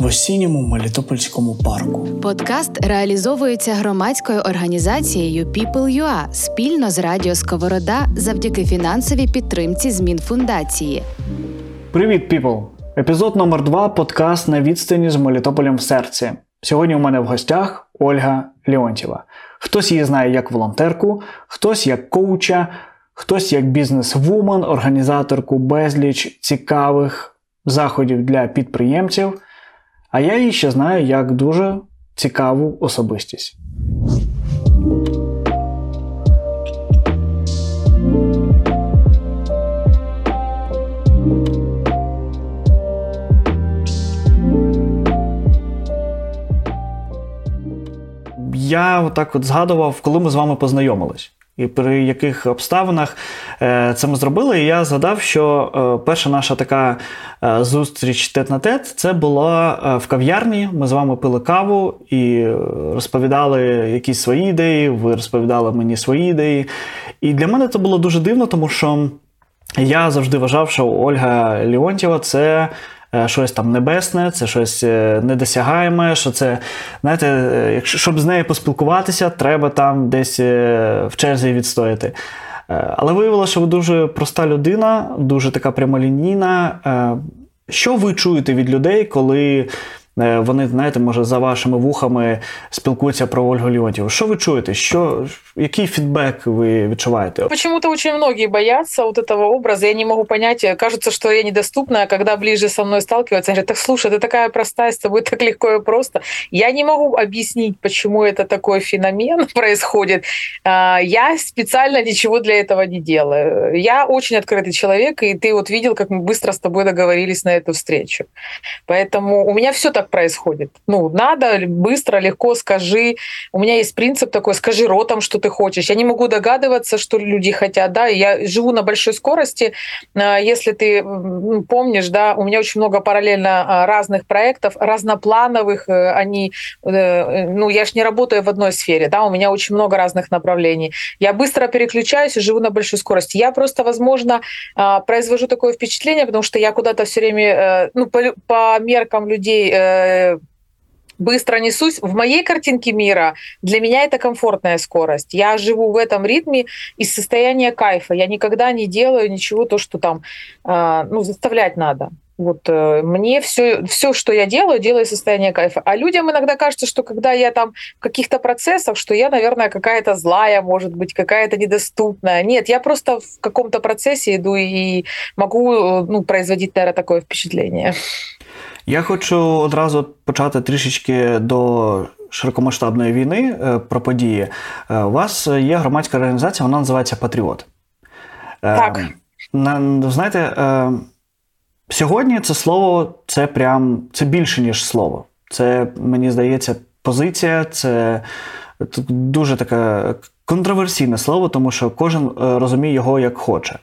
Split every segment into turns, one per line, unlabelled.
в осінньому Мелітопольському парку.
Подкаст реалізовується громадською організацією People.ua спільно з Радіо Сковорода завдяки фінансовій підтримці змін фундації.
Привіт, піпл! Епізод номер 2 подкаст на відстані з Мелітополем в серці. Сьогодні у мене в гостях Ольга Леонтьєва. Хтось її знає як волонтерку, хтось як коуча, хтось як бізнес-вумен, організаторку безліч цікавих заходів для підприємців. А я її ще знаю як дуже цікаву особистість. Я отак от згадував, коли ми з вами познайомились і при яких обставинах е, це ми зробили. І я згадав, що е, перша наша така е, зустріч тет на тет це була в кав'ярні. Ми з вами пили каву і розповідали якісь свої ідеї. Ви розповідали мені свої ідеї. І для мене це було дуже дивно, тому що я завжди вважав, що Ольга Леонтьєва це. Е, щось там небесне, це щось е, недосягаєме, що це, знаєте, е, якщо щоб з нею поспілкуватися, треба там десь в черзі відстояти. Але виявилося, що ви дуже проста людина, дуже така прямолінійна. Що ви чуєте від людей, коли вони, знаєте, може, за вашими вухами спілкуються про Ольгу Леонтьеву. Що ви чуєте? Що, який фидбэк вы відчуваете?
Почему-то очень многие боятся вот этого образа. Я не могу понять. Кажется, что я недоступна, а когда ближе со мной сталкиваются, они говорят, так слушай, ты такая простая, с тобой так легко и просто. Я не могу объяснить, почему это такой феномен происходит. А, я специально ничего для этого не делаю. Я очень открытый человек, и ты вот видел, как мы быстро с тобой договорились на эту встречу. Поэтому у меня все так происходит. Ну, надо, быстро, легко скажи. У меня есть принцип такой, скажи ротом, что ты хочешь. Я не могу догадываться, что люди хотят, да, я живу на большой скорости. А, если ты помнишь, да, у меня очень много параллельно а, разных проектов, разноплановых, э, они, э, ну, я ж не работаю в одной сфере, да, у меня очень много разных направлений. Я быстро переключаюсь и живу на большой скорости. Я просто, возможно, а, произвожу такое впечатление, потому что я куда-то все время, э, ну, по, по меркам людей быстро несусь. В моей картинке мира для меня это комфортная скорость. Я живу в этом ритме из состояния кайфа. Я никогда не делаю ничего то, что там э, ну, заставлять надо. Вот э, мне все, все, что я делаю, делаю из состояния кайфа. А людям иногда кажется, что когда я там в каких-то процессах, что я, наверное, какая-то злая, может быть, какая-то недоступная. Нет, я просто в каком-то процессе иду и могу э, ну, производить, наверное, такое впечатление.
Я хочу одразу почати трішечки до широкомасштабної війни е, про події. Е, у вас є громадська організація, вона називається Патріот.
Е, так.
Знаєте, сьогодні це слово це прям це більше, ніж слово. Це, мені здається, позиція, це дуже таке контроверсійне слово, тому що кожен розуміє його як хоче.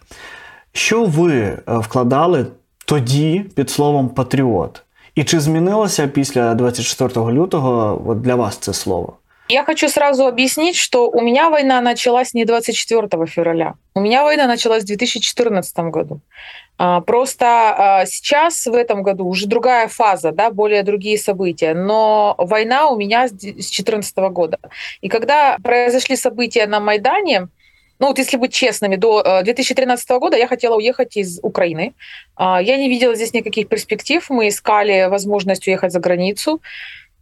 Що ви вкладали тоді під словом патріот? І чи змінилося після 24 лютого от для вас це слово?
Я хочу сразу объяснить, что у меня война началась не 24 февраля. У меня война началась в 2014 году. Просто сейчас, в этом году, уже другая фаза, да, более другие события. Но война у меня с 2014 года. И когда произошли события на Майдане, ну вот если быть честными, до 2013 э, года я хотела уехать из Украины. А, я не видела здесь никаких перспектив. Мы искали возможность уехать за границу.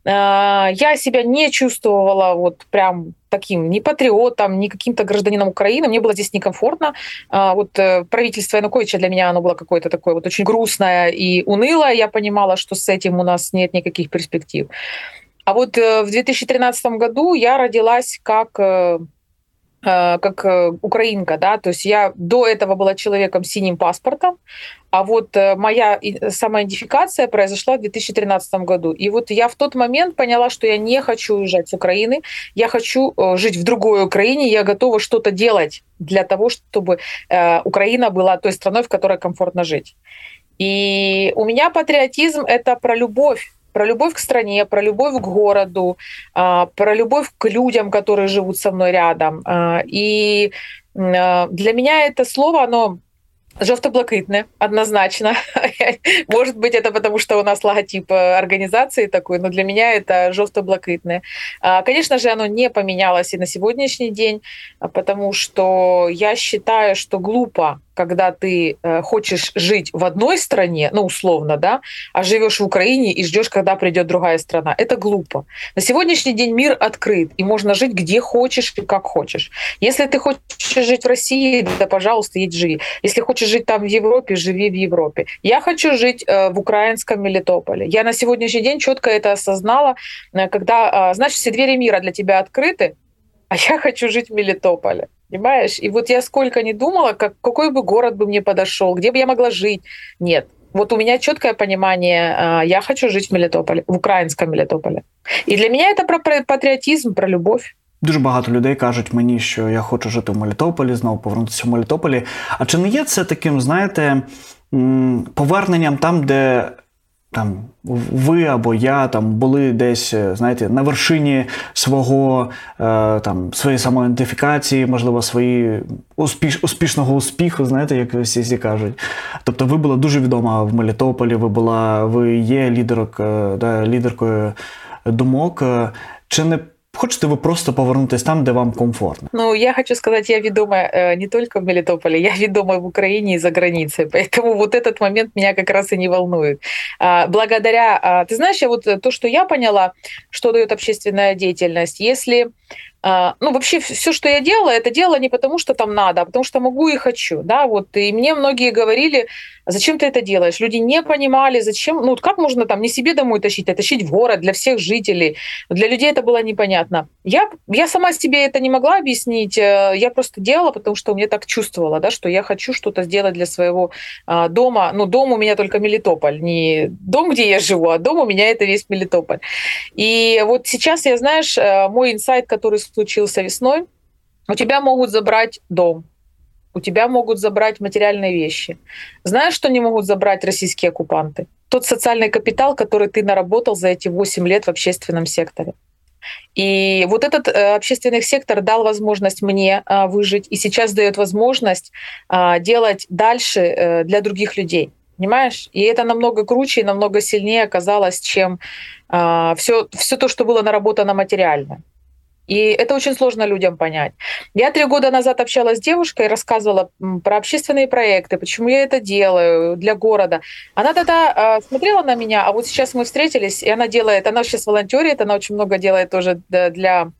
А, я себя не чувствовала вот прям таким ни патриотом, ни каким-то гражданином Украины. Мне было здесь некомфортно. А, вот э, правительство Януковича для меня оно было какое-то такое вот очень грустное и унылое. Я понимала, что с этим у нас нет никаких перспектив. А вот э, в 2013 году я родилась как как э, украинка, да, то есть я до этого была человеком с синим паспортом, а вот э, моя самоидентификация произошла в 2013 году. И вот я в тот момент поняла, что я не хочу уезжать с Украины, я хочу жить в другой Украине, я готова что-то делать для того, чтобы Украина была той страной, в которой комфортно жить. И у меня патриотизм — это про любовь про любовь к стране, про любовь к городу, а, про любовь к людям, которые живут со мной рядом. А, и а, для меня это слово, оно Жовто-блакитне, однозначно. Может быть, это потому, что у нас логотип э, организации такой, но для меня это жовто-блакитное. Конечно же, оно не поменялось и на сегодняшний день, потому что я считаю, что глупо когда ты э, хочешь жить в одной стране, ну, условно, да, а живешь в Украине и ждешь, когда придет другая страна. Это глупо. На сегодняшний день мир открыт, и можно жить где хочешь и как хочешь. Если ты хочешь жить в России, да, пожалуйста, едь живи. Если хочешь жить там в Европе, живи в Европе. Я хочу жить э, в украинском Мелитополе. Я на сегодняшний день четко это осознала, э, когда, э, значит, все двери мира для тебя открыты, а я хочу жить в Мелитополе. Понимаешь? И вот я сколько не думала, как, какой бы город бы мне подошел, где бы я могла жить. Нет. Вот у меня четкое понимание, а, я хочу жить в Мелітополі, в українському Мелітополі. І для мене це про патріотизм, про любов.
Дуже багато людей кажуть мені, що я хочу жити в Мелітополі, знову повернутися в Мелітополі. А чи не є це таким, знаєте, поверненням там, де там ви або я там були десь, е, знаєте, на вершині свого е, там своєї самоідентифікації, можливо, свої успіш, успішного успіху, знаєте, як всі кажуть. Тобто, ви була дуже відома в Мелітополі, ви була, ви є лідерок, е, да, лідеркою думок. Чи не Хочете ви просто повернутися там, де вам комфортно?
Ну, я хочу сказать, я ведома э, не только в Мелитополе, я ведома в Украине и за границей. Поэтому вот этот момент меня как раз и не волнует. Благодаря, ты знаешь, я вот э, то, что я поняла, что дает общественная деятельность, если а, ну, вообще все, что я делала, это делала не потому, что там надо, а потому что могу и хочу, да, вот, и мне многие говорили, зачем ты это делаешь? Люди не понимали, зачем, ну, как можно там не себе домой тащить, а тащить в город для всех жителей, для людей это было непонятно. Я, я сама себе это не могла объяснить, э, я просто делала, потому что мне так чувствовала, да, что я хочу что-то сделать для своего а, дома, ну, дом у меня только Мелитополь, не дом, где я живу, а дом у меня это весь Мелитополь. И вот сейчас я, знаешь, э, мой инсайт, который случился весной, у тебя могут забрать дом, у тебя могут забрать материальные вещи. Знаешь, что не могут забрать российские оккупанты? Тот социальный капитал, который ты наработал за эти 8 лет в общественном секторе. И вот этот э, общественный сектор дал возможность мне э, выжить и сейчас дает возможность э, делать дальше э, для других людей. Понимаешь? И это намного круче и намного сильнее оказалось, чем э, все, все то, что было наработано материально. И это очень сложно людям понять. Я три года назад общалась с девушкой, рассказывала про общественные проекты, почему я это делаю для города. Она тогда э, смотрела на меня, а вот сейчас мы встретились, и она делает, она сейчас волонтерит, она очень много делает тоже для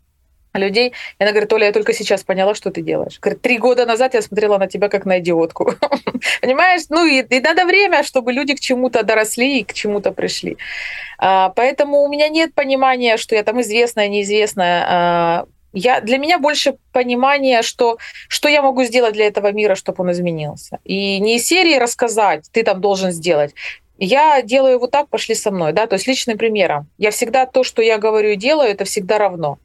людей. И она говорит, Оля, я только сейчас поняла, что ты делаешь. Говорит, три года назад я смотрела на тебя как на идиотку. Понимаешь? Ну и, и надо время, чтобы люди к чему-то доросли и к чему-то пришли. А, поэтому у меня нет понимания, что я там известная, неизвестная. А, я, для меня больше понимание, что, что я могу сделать для этого мира, чтобы он изменился. И не из серии рассказать, ты там должен сделать. Я делаю вот так, пошли со мной, да, то есть личным примером. Я всегда то, что я говорю и делаю, это всегда равно.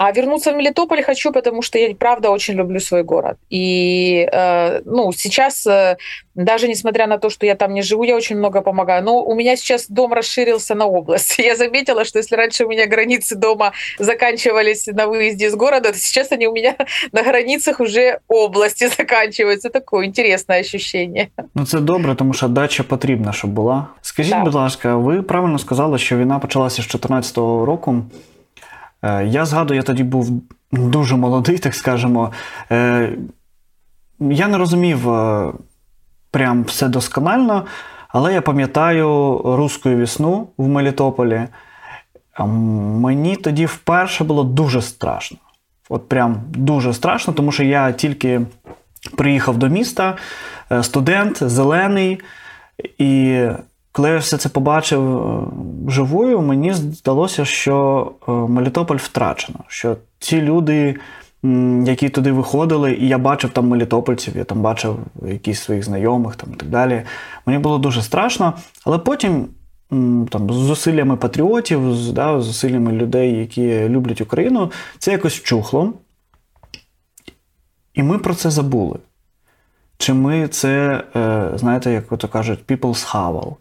А вернуться в Мелитополь хочу, потому что я, правда, очень люблю свой город. И э, ну, сейчас, э, даже несмотря на то, что я там не живу, я очень много помогаю. Но у меня сейчас дом расширился на область. Я заметила, что если раньше у меня границы дома заканчивались на выезде из города, то сейчас они у меня на границах уже области заканчиваются. Такое интересное ощущение.
Ну це добре, тому що дача потрібна, щоб була. Скажіть, так. будь ласка, ви правильно сказали, що війна почалася з 2014 року. Е, я згадую, я тоді був дуже молодий, так скажемо. Е, я не розумів е, прям все досконально, але я пам'ятаю русську вісну в Мелітополі. Мені тоді вперше було дуже страшно. От прям дуже страшно, тому що я тільки приїхав до міста, студент, зелений, і коли я все це побачив е, живою, мені здалося, що е, Мелітополь втрачено, що ці люди які туди виходили, і я бачив там мелітопольців, я там бачив якісь своїх знайомих там, і так далі. Мені було дуже страшно, але потім там, з зусиллями патріотів, з да, зусиллями людей, які люблять Україну, це якось вчухло. І ми про це забули. Чи ми це, е, знаєте, як то кажуть, people схавал.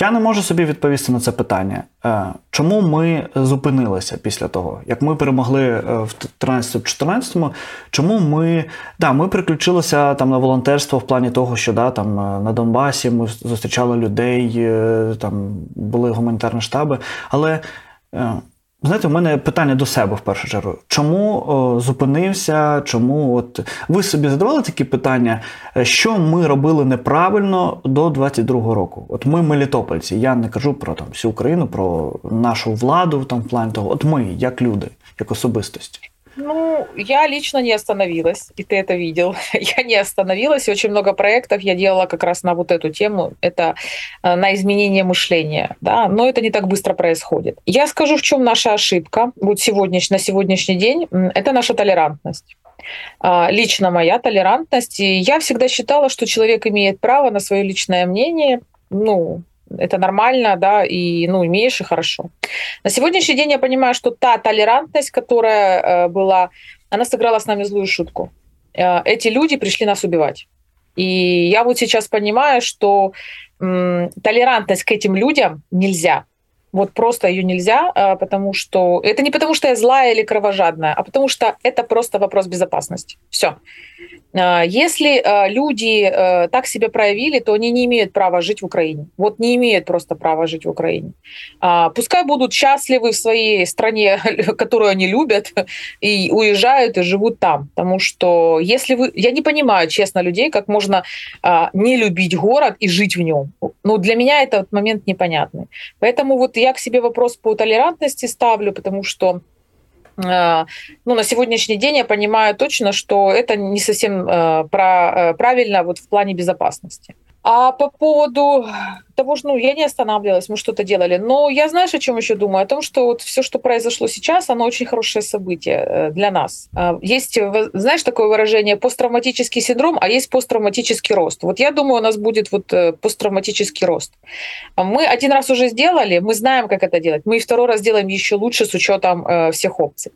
Я не можу собі відповісти на це питання. Е, чому ми зупинилися після того, як ми перемогли е, в 13-14, чому ми да, ми приключилися там на волонтерство в плані того, що да, там на Донбасі ми зустрічали людей, там були гуманітарні штаби. Але Знаєте, у мене питання до себе в першу чергу. Чому о, зупинився? Чому от ви собі задавали такі питання, е, що ми робили неправильно до 22-го року? От ми мелітопольці, я не кажу про там всю Україну, про нашу владу там в плані того. От ми, як люди, як особистості.
Ну, я лично не остановилась, и ты это видел. Я не остановилась, и очень много проектов я делала как раз на вот эту тему, это э, на изменение мышления, да, но это не так быстро происходит. Я скажу, в чем наша ошибка вот сегодня, на сегодняшний день, это наша толерантность а, лично моя толерантность. И я всегда считала, что человек имеет право на свое личное мнение, ну, это нормально, да, и, ну, имеешь, и хорошо. На сегодняшний день я понимаю, что та толерантность, которая э, была, она сыграла с нами злую шутку. Э, эти люди пришли нас убивать. И я вот сейчас понимаю, что толерантность к этим людям нельзя. Вот просто ее нельзя, э, потому что это не потому, что я злая или кровожадная, а потому что это просто вопрос безопасности. Все. А, если а, люди э, так себя проявили, то они не имеют права жить в Украине. Вот не имеют просто права жить в Украине. А, пускай будут счастливы в своей стране, которую они любят, и уезжают и живут там. Потому что если вы... Я не понимаю, честно, людей, как можно не любить город и жить в нем. Ну, для меня этот момент непонятный. Поэтому вот я к себе вопрос по толерантности ставлю, потому что Э, ну, на сегодняшний день я понимаю точно, что это не совсем э, про, э, правильно вот в плане безопасности. А по поводу того, что ну, я не останавливалась, мы что-то делали. Но я, знаешь, о чем еще думаю? О том, что вот все, что произошло сейчас, оно очень хорошее событие э, для нас. А, есть, знаешь, такое выражение посттравматический синдром, а есть посттравматический рост. Вот я думаю, у нас будет вот э, посттравматический рост. А мы один раз уже сделали, мы знаем, как это делать. Мы и второй раз делаем еще лучше с учетом э, всех опций.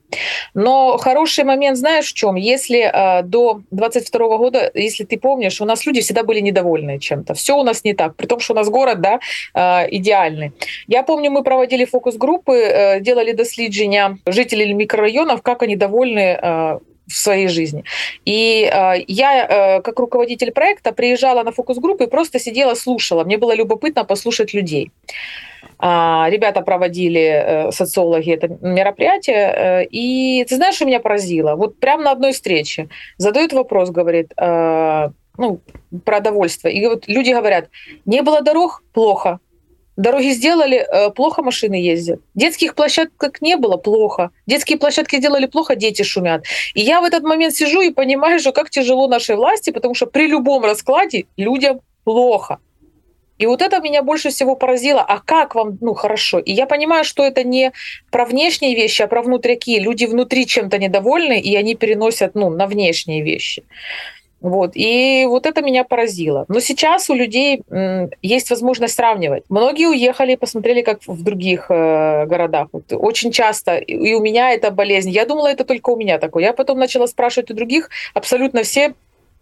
Но хороший момент, знаешь, в чем? Если до 22 года, если ты помнишь, у нас люди всегда были недовольны чем-то. Все у нас не так. При том, что у нас город да, идеальный. Я помню, мы проводили фокус-группы, э, делали дослідження жителей микрорайонов, как они довольны э, в своей жизни. И э, я, э, как руководитель проекта, приезжала на фокус-группы и просто сидела, слушала. Мне было любопытно послушать людей. А, ребята проводили, э, социологи, это мероприятие. Э, и ты знаешь, что меня поразило? Вот прямо на одной встрече задают вопрос, говорит, э, ну, продовольствие. И вот люди говорят, не было дорог, плохо. Дороги сделали, э, плохо машины ездят. Детских площадок не было, плохо. Детские площадки сделали плохо, дети шумят. И я в этот момент сижу и понимаю, что как тяжело нашей власти, потому что при любом раскладе людям плохо. И вот это меня больше всего поразило. А как вам, ну, хорошо? И я понимаю, что это не про внешние вещи, а про внутряки. Люди внутри чем-то недовольны, и они переносят, ну, на внешние вещи. Вот. И вот это меня поразило. Но сейчас у людей есть возможность сравнивать. Многие уехали и посмотрели, как в других э, городах. Вот очень часто, и у меня это болезнь. Я думала, это только у меня такое. Я потом начала спрашивать у других, абсолютно все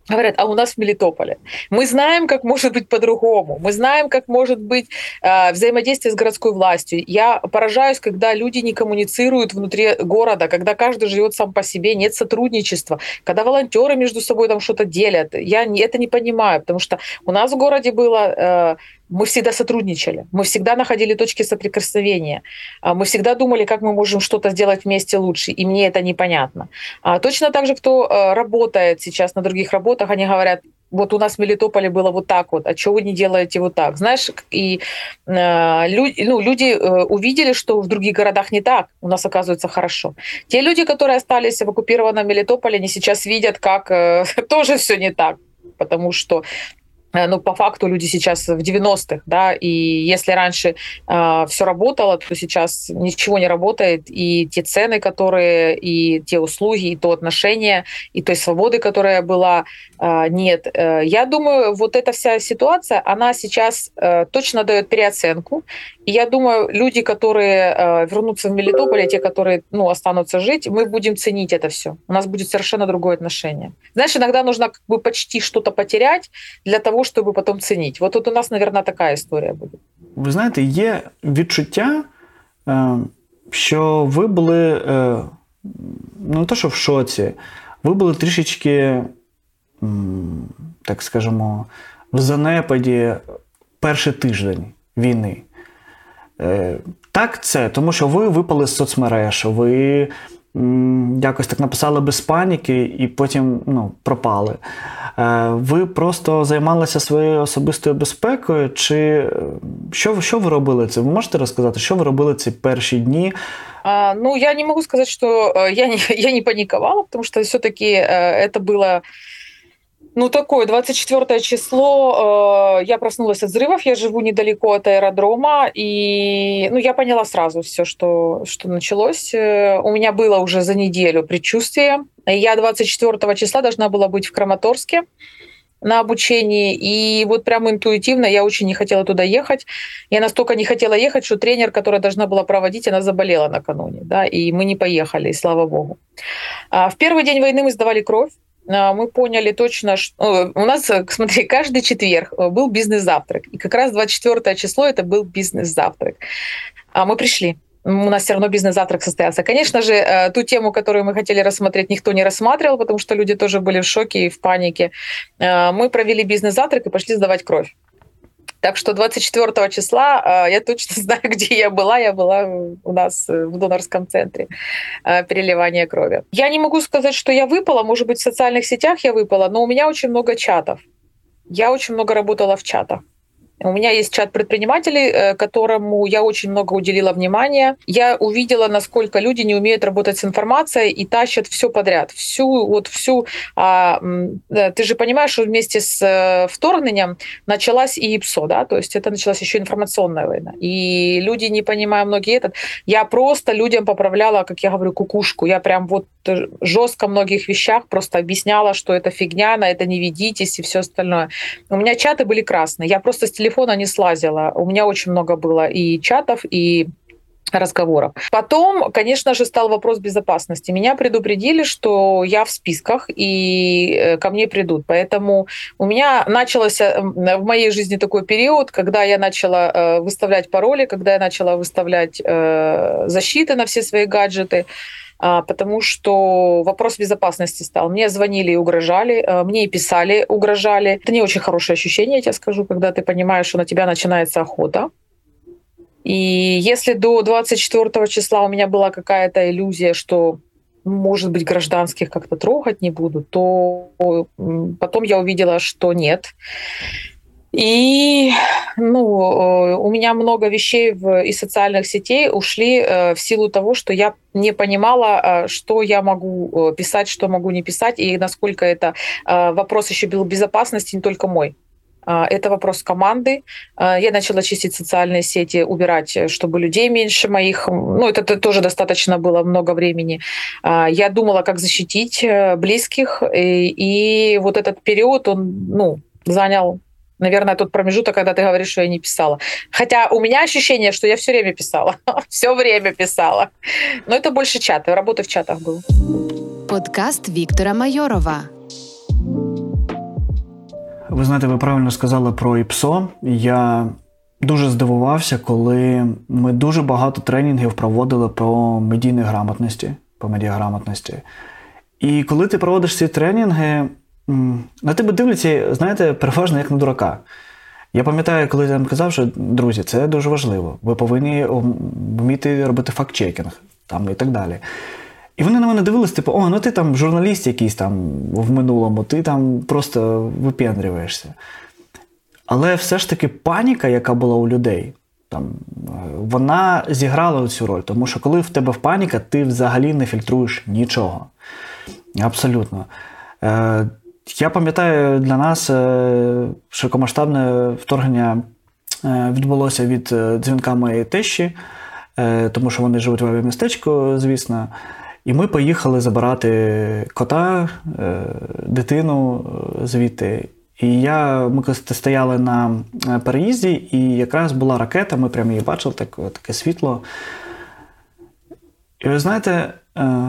Говорят, а у нас в Мелитополе. Мы знаем, как может быть по-другому. Мы знаем, как может быть э, взаимодействие с городской властью. Я поражаюсь, когда люди не коммуницируют внутри города, когда каждый живет сам по себе, нет сотрудничества, когда волонтеры между собой там что-то делят. Я это не понимаю, потому что у нас в городе было э, мы всегда сотрудничали, мы всегда находили точки соприкосновения, а, мы всегда думали, как мы можем что-то сделать вместе лучше, и мне это непонятно. А точно так же, кто э, работает сейчас на других работах, они говорят, вот у нас в Мелитополе было вот так вот, а что вы не делаете вот так? Знаешь, и э, люди, ну, люди э, увидели, что в других городах не так, у нас оказывается хорошо. Те люди, которые остались в оккупированном Мелитополе, они сейчас видят, как э, тоже все не так, потому что ну, по факту люди сейчас в 90-х, да, и если раньше э, все работало, то сейчас ничего не работает, и те цены, которые, и те услуги, и то отношение, и той свободы, которая была, э, нет. Э, я думаю, вот эта вся ситуация, она сейчас э, точно дает переоценку, и я думаю, люди, которые э, вернутся в Мелитополь, те, которые, ну, останутся жить, мы будем ценить это все. У нас будет совершенно другое отношение. Знаешь, иногда нужно как бы почти что-то потерять для того, щоб потім цінити. От тут у нас, мабуть, така історія буде.
Ви знаєте, є відчуття, е, що ви були е, ну не то, що в шоці, ви були трішечки, так скажемо, в занепаді перший тиждень війни. Е, так, це, тому що ви випали з соцмереж, ви якось так написали без паніки і потім ну, пропали. Е, ви просто займалися своєю особистою безпекою? Чи е, що що ви робили це? Ви можете розказати, що ви робили ці перші дні?
А, ну, я не могу сказать, что э, я не, я не паниковала, потому что все-таки э, это было Ну, такое, 24 число, э, я проснулась от взрывов, я живу недалеко от аэродрома, и ну, я поняла сразу все, что, что началось. Э, у меня было уже за неделю предчувствие. Я 24 числа должна была быть в Краматорске на обучении, и вот прямо интуитивно я очень не хотела туда ехать. Я настолько не хотела ехать, что тренер, которая должна была проводить, она заболела накануне, да, и мы не поехали, и слава богу. А в первый день войны мы сдавали кровь, мы поняли точно, что у нас, э, смотри, каждый четверг э, был бизнес-завтрак. И как раз 24 число это был бизнес-завтрак. А мы пришли. У нас все равно бизнес-завтрак состоялся. Конечно же, э, ту тему, которую мы хотели рассмотреть, никто не рассматривал, потому что люди тоже были в шоке и в панике. Мы провели бизнес-завтрак и пошли сдавать кровь. Так что 24 числа а, я точно знаю, где я была. Я была у нас э, в донорском центре а, переливания крови. Я не могу сказать, что я выпала. Может быть, в социальных сетях я выпала, но у меня очень много чатов. Я очень много работала в чатах. У меня есть чат предпринимателей, э, которому я очень много уделила внимания. Я увидела, насколько люди не умеют работать с информацией и тащат все подряд. Всю, вот всю... А, ты же понимаешь, что вместе с э, вторгнением началась и ИПСО, да, то есть это началась еще информационная война. И люди, не понимая многие этот, я просто людям поправляла, как я говорю, кукушку. Я прям вот жестко многих вещах просто объясняла, что это фигня, на это не ведитесь и все остальное. У меня чаты были красные. Я просто с телефона не слазила. У меня очень много было и чатов, и разговоров. Потом, конечно же, стал вопрос безопасности. Меня предупредили, что я в списках и э, ко мне придут. Поэтому у меня начался в моей жизни такой период, когда я начала э, выставлять пароли, когда я начала выставлять э, защиты на все свои гаджеты. А, потому что вопрос безопасности стал. Мне звонили и угрожали, э, мне и писали, угрожали. Это не очень хорошее ощущение, я тебе скажу, когда ты понимаешь, что на тебя начинается охота. И если до 24 числа у меня была какая-то иллюзия, что может быть, гражданских как-то трогать не буду, то потом я увидела, что нет. И ну, э, у меня много вещей в, из социальных сетей ушли э, в силу того, что я не понимала, э, что я могу писать, что могу не писать, и насколько это вопрос еще был безопасности не только мой. Это вопрос команды. Я начала чистить социальные сети, убирать, чтобы людей меньше моих. Ну, это тоже достаточно было много времени. Я думала, как защитить близких. И, и вот этот период, он ну, занял наверное, тот промежуток, когда ты говоришь, что я не писала. Хотя у меня ощущение, что я все время писала. все время писала. Но это больше чаты, работы в чатах был.
Подкаст Віктора Майорова.
Ви знаєте, ви правильно сказали про ІПСО. Я дуже здивувався, коли ми дуже багато тренінгів проводили про медійні грамотності, по медіаграмотності. І коли ти проводиш ці тренінги, на тебе дивляться, знаєте, переважно як на дурака. Я пам'ятаю, коли я там казав, що друзі, це дуже важливо. Ви повинні вміти робити факт-чекінг там і так далі. І вони на мене дивились, типу, о, ну ти там журналіст якийсь там в минулому, ти там просто випендрюєшся. Але все ж таки паніка, яка була у людей, там, вона зіграла цю роль. Тому що коли в тебе паніка, ти взагалі не фільтруєш нічого. Абсолютно. Е, я пам'ятаю, для нас е, широкомасштабне вторгнення е, відбулося від е, дзвінка моєї тещі, тому що вони живуть в авіамістечку, звісно. І ми поїхали забирати кота, дитину звідти. І я, ми стояли на переїзді, і якраз була ракета, ми прямо її бачили, так, таке світло. І ви знаєте,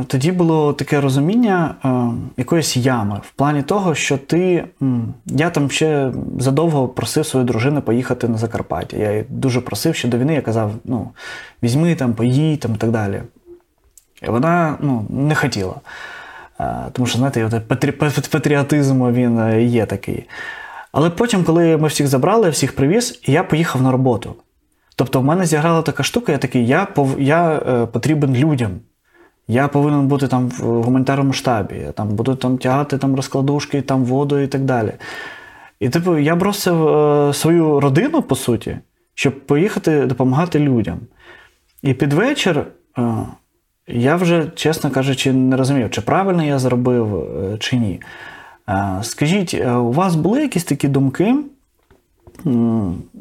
тоді було таке розуміння е, якоїсь ями в плані того, що ти. Я там ще задовго просив свою дружину поїхати на Закарпаття. Я дуже просив ще до війни, я казав: ну, візьми там, поїдь там і так далі. І вона ну, не хотіла. Е, тому що, знаєте, патріотизм він є такий. Але потім, коли ми всіх забрали, всіх привіз, я поїхав на роботу. Тобто, в мене зіграла така штука, я такий, я, я потрібен людям. Я повинен бути там в гуманітарному штабі, я там буду там тягати там розкладушки, там воду і так далі. І типу, я бросив е, свою родину, по суті, щоб поїхати допомагати людям. І під вечір е, я вже, чесно кажучи, не розумів, чи правильно я зробив, е, чи ні. Е, скажіть, е, у вас були якісь такі думки?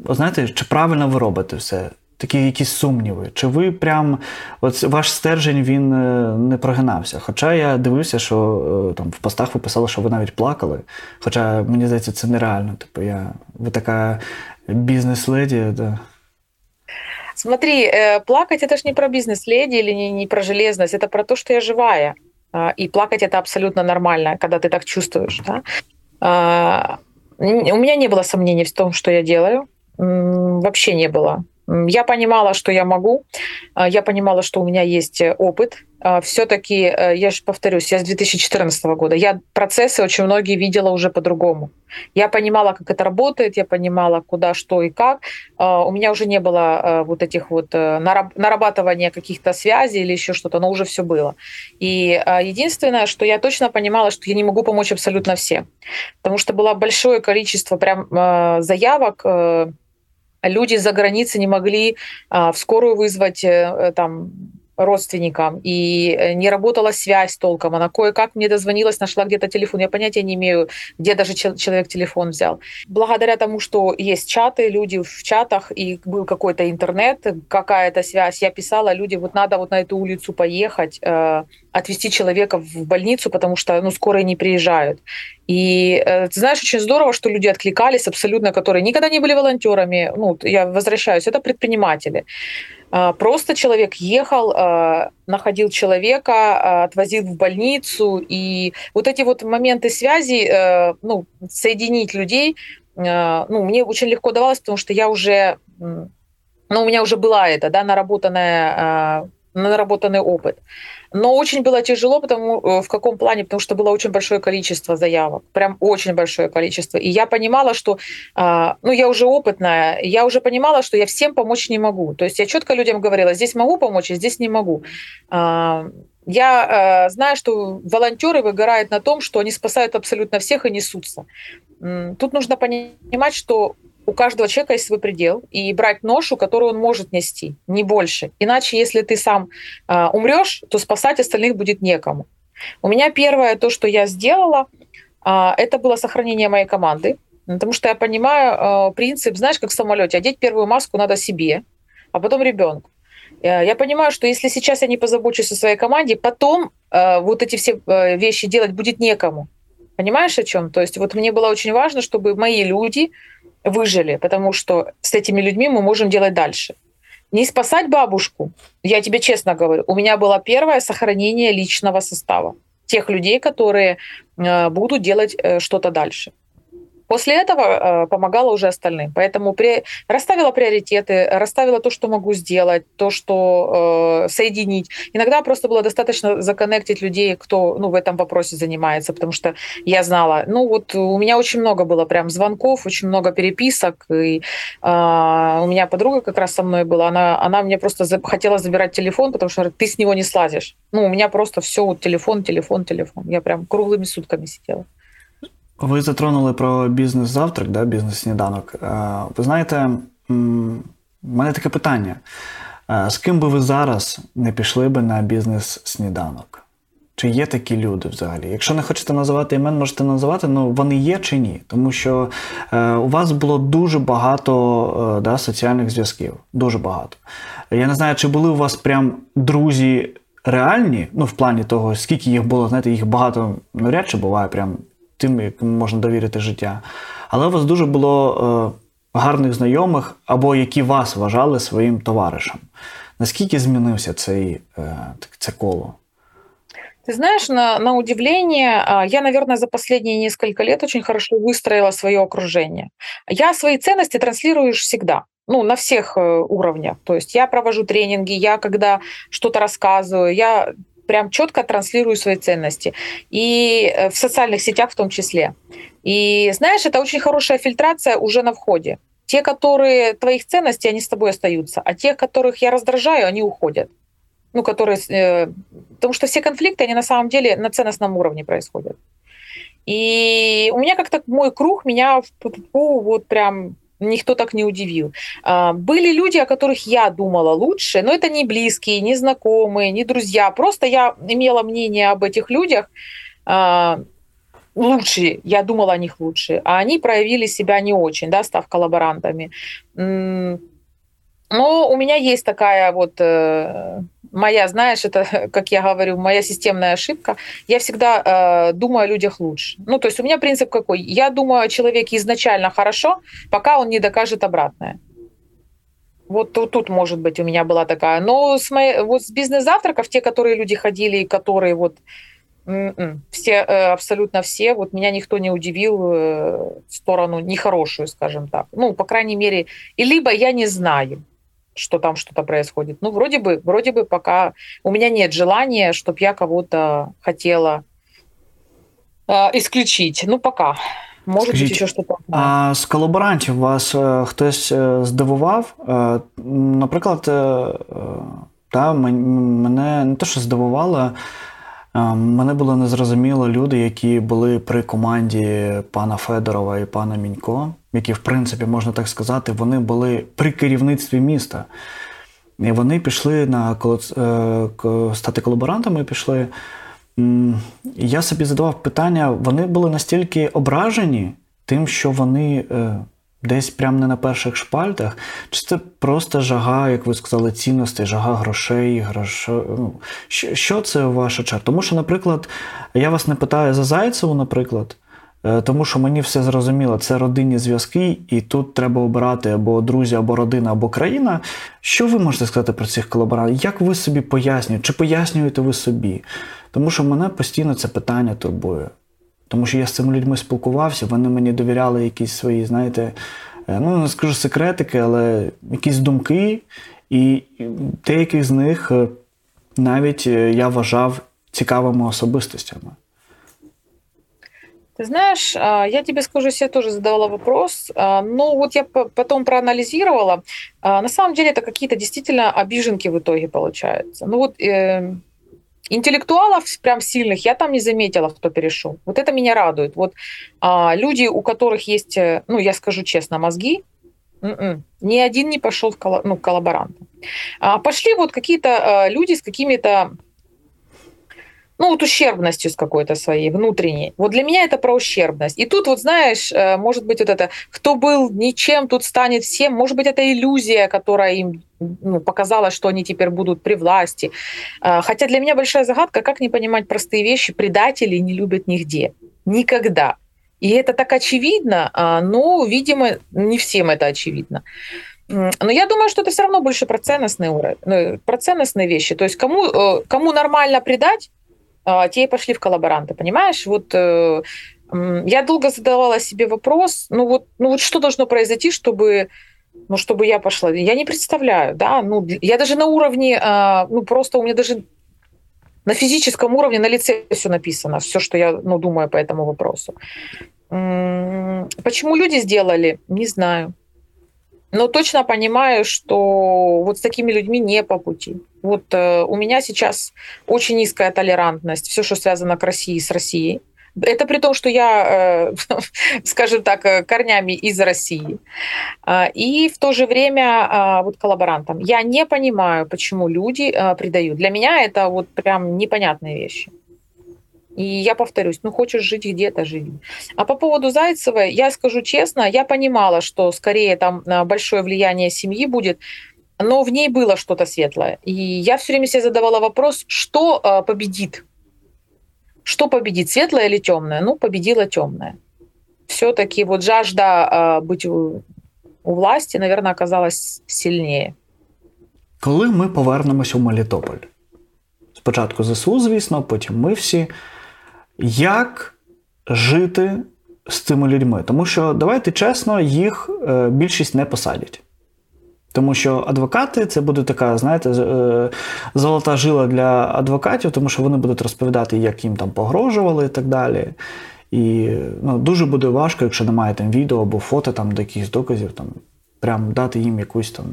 Знаєте, чи правильно ви робите все? такі якісь сумніви? Чи ви прям от ваш стержень він е, не прогинався? Хоча я дивився, що е, там в постах ви писали, що ви навіть плакали. Хоча мені здається, це нереально. Типу, я ви така бізнес-леді. Да.
Смотри, э, плакать это ж не про бизнес-леди или не, не про железность, это про то, что я живая. И плакать это абсолютно нормально, когда ты так чувствуешь. Да? У меня не было сомнений в том, что я делаю. Вообще не было. Я понимала, что я могу, а, я понимала, что у меня есть э, опыт. А, Все-таки, э, я же повторюсь, я с 2014 года, я процессы очень многие видела уже по-другому. Я понимала, как это работает, я понимала, куда, что и как. А, у меня уже не было э, вот этих вот нарабатывания каких-то связей или еще что-то, но уже все было. И единственное, что я точно понимала, что я не могу помочь абсолютно всем, потому что было большое количество прям заявок люди за границей не могли а, в скорую вызвать э, там родственникам, и э, не работала связь толком. Она кое-как мне дозвонилась, нашла где-то телефон. Я понятия не имею, где даже человек телефон взял. Благодаря тому, что есть чаты, люди в чатах, и был какой-то интернет, какая-то связь, я писала, люди, вот надо вот на эту улицу поехать, э, отвезти человека в больницу, потому что ну, скорые не приезжают. И э, ты знаешь, очень здорово, что люди откликались абсолютно, которые никогда не были волонтерами. Ну, я возвращаюсь, это предприниматели. А, просто человек ехал, а, находил человека, а, отвозил в больницу. И вот эти вот моменты связи, э, ну, соединить людей, ну, мне очень легко давалось, потому что я уже, ну, у меня уже была это, да, наработанная, наработанный опыт. Но очень было тяжело, потому э, в каком плане? Потому что было очень большое количество заявок, прям очень большое количество. И я понимала, что, а, ну, я уже опытная, я уже понимала, что я всем помочь не могу. То есть я четко людям говорила, здесь могу помочь, а здесь не могу. А, я э, знаю, что волонтеры выгорают на том, что они спасают абсолютно всех и несутся. Тут нужно понимать, что у каждого человека есть свой предел, и брать ношу, которую он может нести, не больше. Иначе, если ты сам э, умрешь, то спасать остальных будет некому. У меня первое, то, что я сделала, э, это было сохранение моей команды, потому что я понимаю э, принцип, знаешь, как в самолете, одеть первую маску надо себе, а потом ребенку. Я понимаю, что если сейчас я не позабочусь о своей команде, потом э, вот эти все э, вещи делать будет некому. Понимаешь о чем? То есть вот мне было очень важно, чтобы мои люди выжили, потому что с этими людьми мы можем делать дальше. Не спасать бабушку, я тебе честно говорю, у меня было первое сохранение личного состава. Тех людей, которые э, будут делать э, что-то дальше. После этого э, помогала уже остальным. Поэтому при... расставила приоритеты, расставила то, что могу сделать, то, что э, соединить. Иногда просто было достаточно законнектить людей, кто ну, в этом вопросе занимается, потому что я знала, ну вот у меня очень много было прям звонков, очень много переписок. И, э, у меня подруга как раз со мной была, она, она мне просто за... хотела забирать телефон, потому что ты с него не слазишь. Ну, у меня просто все вот телефон, телефон, телефон. Я прям круглыми сутками сидела.
Ви затронули про бізнес-завтрак, да, бізнес-сніданок. Ви знаєте, в мене таке питання. З ким би ви зараз не пішли би на бізнес-сніданок? Чи є такі люди взагалі? Якщо не хочете називати імен, можете називати, ну вони є чи ні? Тому що е, у вас було дуже багато е, да, соціальних зв'язків. Дуже багато. Я не знаю, чи були у вас прям друзі реальні, ну в плані того, скільки їх було, знаєте, їх багато навряд чи буває, прям тим, яким можна довірити життя. Але у вас дуже було е, гарних знайомих або які вас вважали своїм товаришем. Наскільки змінився цей, е, це коло?
Ты знаешь, на, на удивление, а, я, наверное, за последние несколько лет очень хорошо выстроила свое окружение. Я свои ценности транслирую всегда, ну, на всех э, уровнях. То есть я провожу тренинги, я когда что-то рассказываю, я прям четко транслирую свои ценности. И э, в социальных сетях в том числе. И знаешь, это очень хорошая фильтрация уже на входе. Те, которые твоих ценностей, они с тобой остаются, а тех, которых я раздражаю, они уходят ну, которые, э, потому что все конфликты, они на самом деле на ценностном уровне происходят. И у меня как-то мой круг меня в ППУ вот прям никто так не удивил. А, были люди, о которых я думала лучше, но это не близкие, не знакомые, не друзья. Просто я имела мнение об этих людях а, лучше, я думала о них лучше, а они проявили себя не очень, да, став коллаборантами. Но у меня есть такая вот э, моя, знаешь, это, как я говорю, моя системная ошибка. Я всегда э, думаю о людях лучше. Ну, то есть у меня принцип какой? Я думаю о человеке изначально хорошо, пока он не докажет обратное. Вот тут, тут, может быть, у меня была такая. Но с моей, вот с бизнес-завтраков, те, которые люди ходили, и которые вот м-м, все, э, абсолютно все, вот меня никто не удивил э, в сторону нехорошую, скажем так. Ну, по крайней мере, и либо я не знаю, что там что-то происходит. Ну, вроде бы, вроде бы пока у меня нет желания, чтобы я кого-то хотела э, исключить. Ну, пока. Може
Скажіть,
бути, ще щось.
А з колаборантів вас е, хтось е, здивував? Е, наприклад, та, мене не те, що здивувало, мене було незрозуміло люди, які були при команді пана Федорова і пана Мінько які, в принципі, можна так сказати, вони були при керівництві міста. І вони пішли на е, стати колаборантами. пішли. Я собі задавав питання, вони були настільки ображені тим, що вони е, десь прямо не на перших шпальтах, чи це просто жага, як ви сказали, цінностей, жага грошей, грош... Ну, що це ваша черга? Тому що, наприклад, я вас не питаю за Зайцеву, наприклад. Е, тому що мені все зрозуміло, це родинні зв'язки, і тут треба обирати або друзі, або родина, або країна. Що ви можете сказати про цих колаборантів? Як ви собі пояснюєте? Чи пояснюєте ви собі? Тому що мене постійно це питання турбує. Тому що я з цими людьми спілкувався, вони мені довіряли якісь свої, знаєте, е, ну не скажу секретики, але якісь думки, і деяких з них е, навіть я вважав цікавими особистостями.
Ты знаешь, а, я тебе скажу, я тоже задавала вопрос. А, ну, вот я потом проанализировала. А, на самом деле это какие-то действительно обиженки в итоге получаются. Ну вот э, интеллектуалов прям сильных я там не заметила, кто перешел. Вот это меня радует. Вот люди, у которых есть, э, ну, я скажу честно, мозги, м-м, ни один не пошел в колл- ну, коллаборанта. Пошли вот какие-то люди с какими-то ну, вот ущербностью с какой-то своей внутренней. Вот для меня это про ущербность. И тут вот, знаешь, э, может быть, вот это, кто был ничем, тут станет всем. Может быть, это иллюзия, которая им ну, показала, что они теперь будут при власти. А, хотя для меня большая загадка, как не понимать простые вещи. Предатели не любят нигде. Никогда. И это так очевидно, а, но, видимо, не всем это очевидно. Но я думаю, что это все равно больше про ценностные, ну, про ценностные вещи. То есть кому, э, кому нормально предать, те и пошли в коллаборанты, понимаешь? Вот э, я долго задавала себе вопрос, ну вот, ну вот что должно произойти, чтобы ну, чтобы я пошла. Я не представляю, да, ну, я даже на уровне, а, ну, просто у меня даже на физическом уровне на лице все написано, все, что я, ну, думаю по этому вопросу. Почему люди сделали, не знаю. Но точно понимаю, что вот с такими людьми не по пути. Вот э, у меня сейчас очень низкая толерантность, все, что связано к России, с Россией. Это при том, что я, э, скажем так, э, корнями из России. Э, и в то же время э, вот коллаборантам. Я не понимаю, почему люди э, предают. Для меня это вот прям непонятные вещи. И я повторюсь, ну хочешь жить где-то, живи. А по поводу Зайцевой, я скажу честно, я понимала, что скорее там а, большое влияние семьи будет, но в ней было что-то светлое. И я все время себе задавала вопрос, что а, победит? Что победит, светлое или темное? Ну, победила темное. Все-таки вот жажда а, быть у, у власти, наверное, оказалась сильнее.
Коли ми повернемось у Мелітополь? Спочатку ЗСУ, звісно, потім ми всі. Як жити з цими людьми? Тому що, давайте чесно, їх е, більшість не посадять. Тому що адвокати це буде така, знаєте, е, золота жила для адвокатів, тому що вони будуть розповідати, як їм там погрожували і так далі. І ну, дуже буде важко, якщо немає там відео або фото там якихось доказів, там прям дати їм якусь там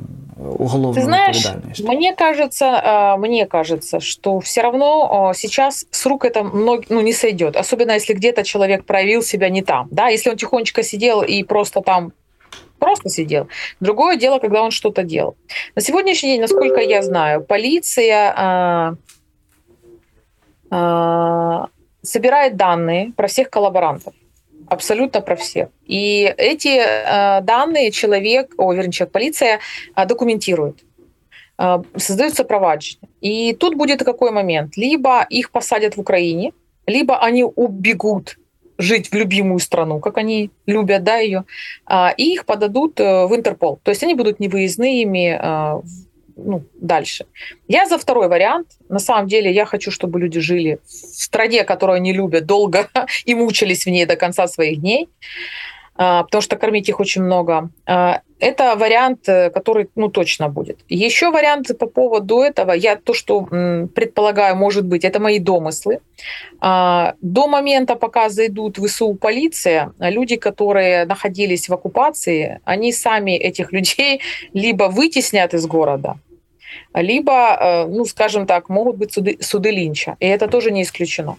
уголовну
Ты знаешь,
відповідальність.
мне кажется, а, мне кажется, что все равно а, сейчас с рук это мног- ну, не сойдет, особенно если где-то человек проявил себя не там, да, если он тихонечко сидел и просто там просто сидел. Другое дело, когда он что-то делал. На сегодняшний день, насколько я знаю, полиция а, а, собирает данные про всех коллаборантов. Абсолютно про всех. И эти э, данные человек, о, вернее, человек, полиция э, документирует. Э, создаются проваджения. И тут будет какой момент. Либо их посадят в Украине, либо они убегут жить в любимую страну, как они любят, да, ее, а, и их подадут э, в Интерпол. То есть они будут невыездными э, ну, дальше. Я за второй вариант. На самом деле я хочу, чтобы люди жили в стране, которую они любят, долго и мучились в ней до конца своих дней, а, потому что кормить их очень много. А, Это вариант, э, который ну, точно будет. Еще вариант по поводу этого, я то, что предполагаю, может быть, это мои домыслы. А, До момента, пока зайдут в ВСУ полиция, люди, которые находились в оккупации, они сами этих людей либо вытеснят из города, либо, э, ну, скажем так, могут быть суды, суды Линча. И это тоже не исключено.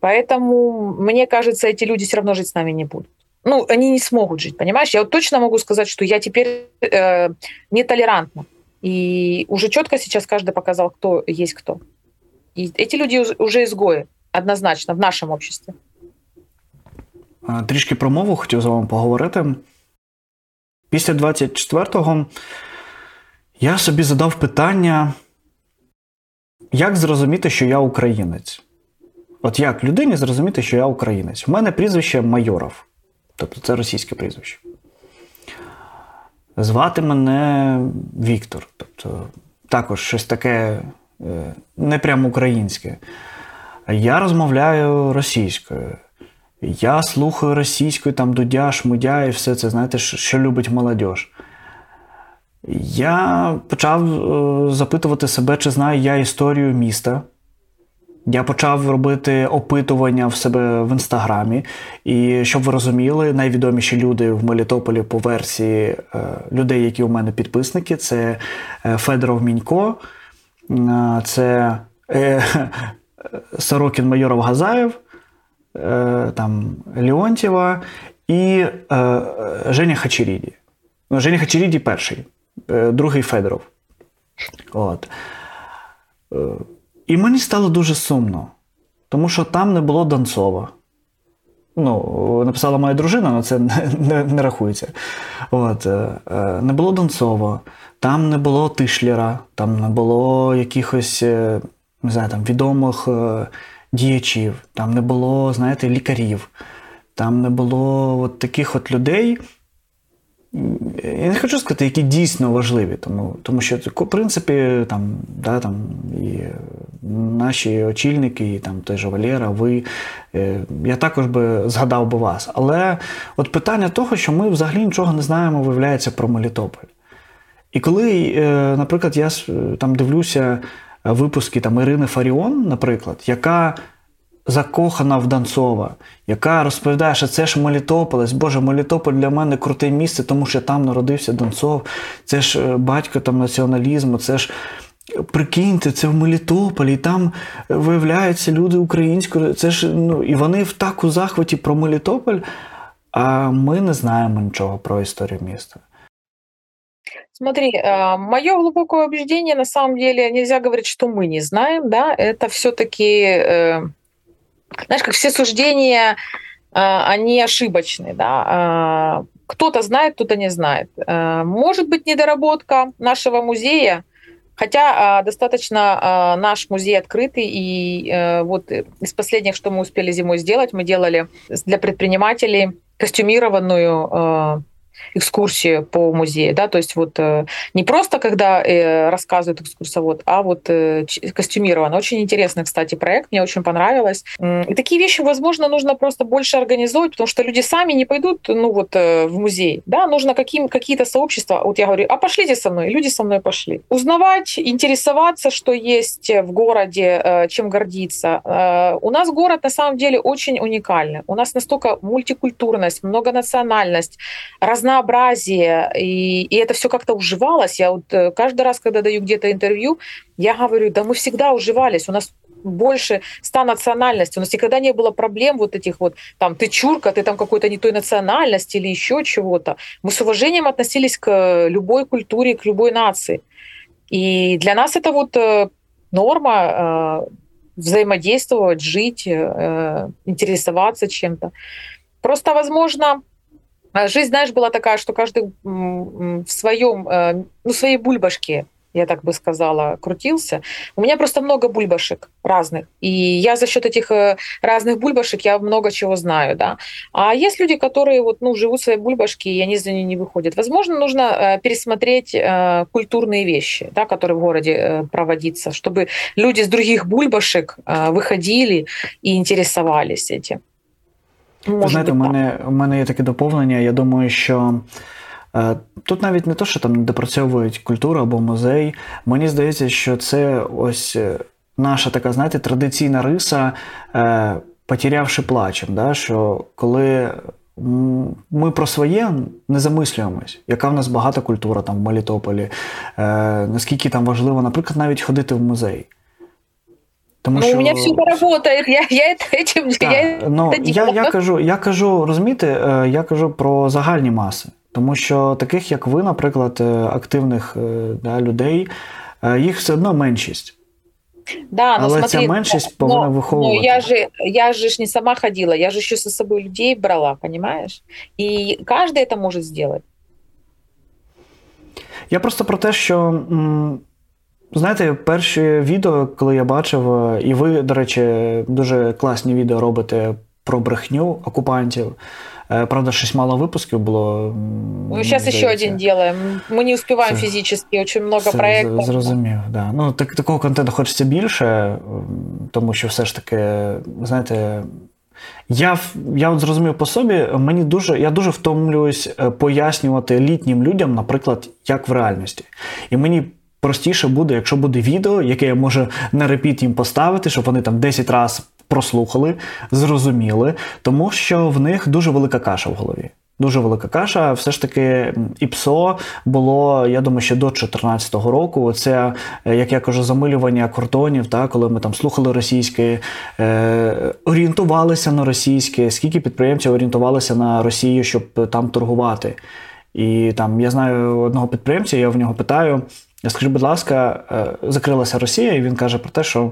Поэтому, мне кажется, эти люди все равно жить с нами не будут. Ну, они не смогут жить, понимаешь? Я вот точно могу сказать, что я теперь э, нетолерантна. И уже четко сейчас каждый показал, кто есть кто. И эти люди уж- уже изгои, однозначно, в нашем обществе.
Е, Трішки про мову хотів з вами поговорити. Після 24-го я собі задав питання, як зрозуміти, що я українець? От як людині зрозуміти, що я українець? У мене прізвище Майоров, тобто це російське прізвище. Звати мене Віктор, тобто також щось таке е, не прямо українське. Я розмовляю російською. Я слухаю російською, там дудя, шмудя і все це, знаєте, що, любить молодь. Я почав е, запитувати себе, чи знаю я історію міста. Я почав робити опитування в себе в інстаграмі. І щоб ви розуміли, найвідоміші люди в Мелітополі по версії е, людей, які у мене підписники, це е, Федоров Мінько, це Сорокін Майоров Газаєв, там Леонтьєва і Женя Хачеріді. Ну, Женя Хачеріді перший, другий Федоров. От. Е, і мені стало дуже сумно, тому що там не було Донцова. Ну, написала моя дружина, але це не, не, не рахується. От, е, е, не було Донцова, там не було Тишлера, там не було якихось е, не знаю, там, відомих е, діячів, там не було, знаєте, лікарів, там не було от таких от людей. Я не хочу сказати, які дійсно важливі, тому, тому що, в принципі, там, да, там, і наші очільники, і там той же Валера, ви, е, я також би згадав би вас. Але от питання того, що ми взагалі нічого не знаємо, виявляється про Мелітополь. І коли, е, наприклад, я там дивлюся е, випуски там, Ірини Фаріон, наприклад, яка закохана в Донцова, яка розповідає, що це ж Мелітополець, Боже, Мелітополь для мене круте місце, тому що там народився Донцов, це ж е, батько там націоналізму, це ж. Прикиньте, це в Мелітополі, і там е, виявляються люди українською. Це ж ну і вони в так у захваті про Мелітополь, а ми не знаємо нічого про історію міста.
Смотри, мое глубокое убеждение, на самом деле, нельзя говорить, что мы не знаем, да, это все-таки знаешь, как все суждения, они ошибочны, да, кто-то знает, кто-то не знает. Может быть, недоработка нашего музея, Хотя достаточно наш музей открытый, и вот из последних, что мы успели зимой сделать, мы делали для предпринимателей костюмированную экскурсии по музею, да, то есть вот э, не просто когда э, рассказывает экскурсовод, а вот э, костюмированно. Очень интересный, кстати, проект, мне очень понравилось. И такие вещи, возможно, нужно просто больше организовать, потому что люди сами не пойдут, ну вот в музей, да, нужно каким, какие-то сообщества, вот я говорю, а пошлите со мной, люди со мной пошли. Узнавать, интересоваться, что есть в городе, чем гордиться. У нас город на самом деле очень уникальный. У нас настолько мультикультурность, многонациональность, разнообразие разнообразие, и, и это все как-то уживалось. Я вот э, каждый раз, когда даю где-то интервью, я говорю, да мы всегда уживались, у нас больше ста национальностей. У нас никогда не было проблем вот этих вот, там, ты чурка, ты там какой-то не той национальности или еще чего-то. Мы с уважением относились к любой культуре, к любой нации. И для нас это вот э, норма э, взаимодействовать, жить, интересоваться чем-то. Просто, возможно, жизнь, знаешь, была такая, что каждый в своем, э, ну, своей бульбашке я так бы сказала, крутился. У меня просто много бульбашек разных. И я за счет этих э, разных бульбашек я много чего знаю, да. А есть люди, которые вот, ну, живут своей бульбашки, и они за нее не выходят. Возможно, нужно э, пересмотреть культурные вещи, да, которые в городе проводятся, чтобы люди с других бульбашек выходили и интересовались этим.
Ви знаєте, у мене у мене є таке доповнення. Я думаю, що е, тут навіть не то, що там не допрацьовують культуру або музей. Мені здається, що це ось е, наша така, знаєте, традиційна риса, е, потерявши плачем. Да? Що коли ми про своє не замислюємось, яка в нас багата культура там в Мелітополі, е, наскільки там важливо, наприклад, навіть ходити в музей.
Тому, ну, що... У мене все працює, я я этим,
так, я, ну, я, я, кажу, я кажу, розумієте, е, я кажу про загальні маси. Тому що таких, як ви, наприклад, е, активних е, да, людей, їх все одно меншість.
Да,
Але смотри, ця меншість повинна но, виховувати.
Но я же, я же не сама ходила, я же еще со собой людей брала, понимаешь? И каждый это может сделать.
Я просто про те, що Знаєте, перші відео, коли я бачив, е, і ви, до речі, дуже класні відео робите про брехню окупантів. Е, правда, щось мало випусків було.
Ну, зараз ще один робимо. Ми не успіваємо фізично, дуже багато проєктів.
Зрозумів, да. Ну, так, такого контенту хочеться більше, тому що все ж таки, знаєте. Я я от зрозумів по собі, мені дуже я дуже втомлююсь е, пояснювати літнім людям, наприклад, як в реальності. І мені простіше буде, якщо буде відео, яке я можу на репіт їм поставити, щоб вони там 10 разів прослухали, зрозуміли, тому що в них дуже велика каша в голові. Дуже велика каша. Все ж таки, ІПСО було, я думаю, ще до 2014 року. Оце, е, як я кажу, замилювання кордонів, та, коли ми там слухали російське, е, орієнтувалися на російське, скільки підприємців орієнтувалися на Росію, щоб там торгувати. І там я знаю одного підприємця, я в нього питаю. Скажу, будь ласка, е, закрилася Росія, і він каже про те, що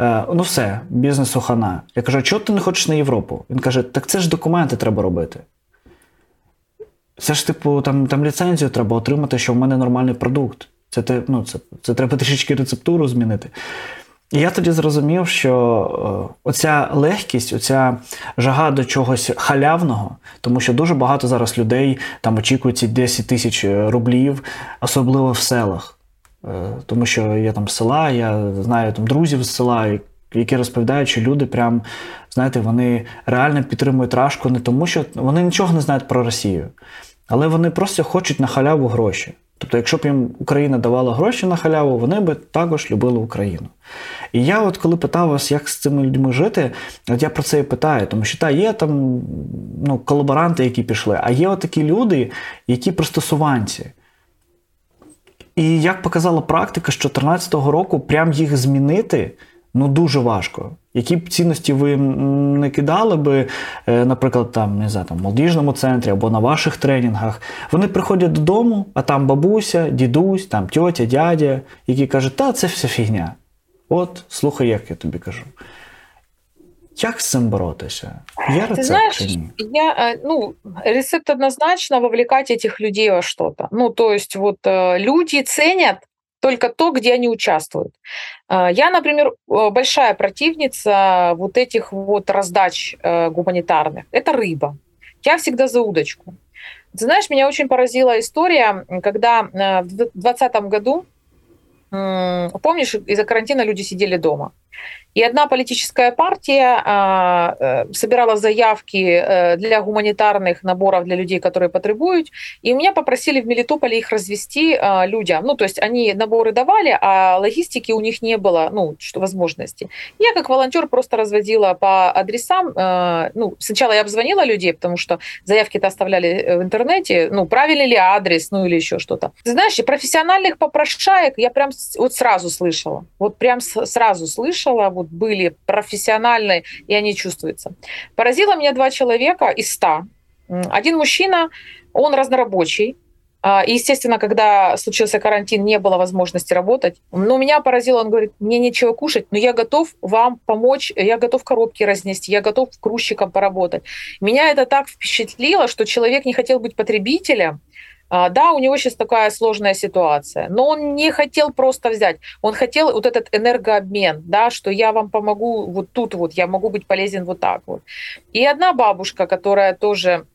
е, ну все, бізнесу хана. Я кажу, чого ти не хочеш на Європу? Він каже, так це ж документи треба робити. Це ж, типу, там там ліцензію треба отримати, що в мене нормальний продукт. Це ну, це, це треба трішечки рецептуру змінити. І я тоді зрозумів, що е, оця легкість, оця жага до чогось халявного, тому що дуже багато зараз людей там очікують ці 10 тисяч рублів, особливо в селах. Е, тому що я там з села, я знаю там друзів з села, які розповідають, що люди прям, знаєте, вони реально підтримують рашку не тому, що вони нічого не знають про Росію, але вони просто хочуть на халяву гроші. Тобто, якщо б їм Україна давала гроші на халяву, вони би також любили Україну. І я, от коли питав вас, як з цими людьми жити, от я про це і питаю, тому що та є там ну, колаборанти, які пішли, а є отакі такі люди, які пристосуванці. І як показала практика, з 2014 року прям їх змінити ну дуже важко. Які б цінності ви не кидали би, е, наприклад, там не знаю, там, в молодіжному центрі або на ваших тренінгах, вони приходять додому, а там бабуся, дідусь, там тьотя, дядя, які кажуть, та це все фігня. От, слухай, як я тобі кажу. Як з цим боротися? Є рецепт
Ты знаешь,
чи ні?
я, э, ну, рецепт однозначно вовлекать этих людей во что-то. Ну, то есть вот э, люди ценят Только то, где они участвуют. Э, Я, например, э, большая противница вот этих вот раздач э, гуманитарных. Это рыба. Я всегда за удочку. Ты знаешь, меня очень поразила история, когда в 2020 году, помнишь, из-за карантина люди сидели дома. И одна политическая партия а, э, собирала заявки э, для гуманитарных наборов для людей, которые потребуют. И меня попросили в Мелитополе их развести а, людям. Ну, то есть они наборы давали, а логистики у них не было, ну, что возможности. Я как волонтер просто разводила по адресам. э, Ну, сначала я обзвонила людей, потому что заявки-то оставляли в интернете. Ну, правильный ли адрес, ну, или еще что-то. Знаешь, профессиональных попрошаек я прям вот сразу слышала. Вот прям сразу слышала, вот были профессиональные, и они чувствуются. Поразило меня два человека из ста. Один мужчина, он разнорабочий, а, И, естественно, когда случился карантин, не было возможности работать. Но меня поразило, он говорит, мне нечего кушать, но я готов вам помочь, я готов коробки разнести, я готов грузчиком поработать. Меня это так впечатлило, что человек не хотел быть потребителем. А, Да, у него сейчас такая сложная ситуация, но он не хотел просто взять. Он хотел вот этот энергообмен, да, что я вам помогу вот тут вот, я могу быть полезен вот так вот. И одна бабушка, которая тоже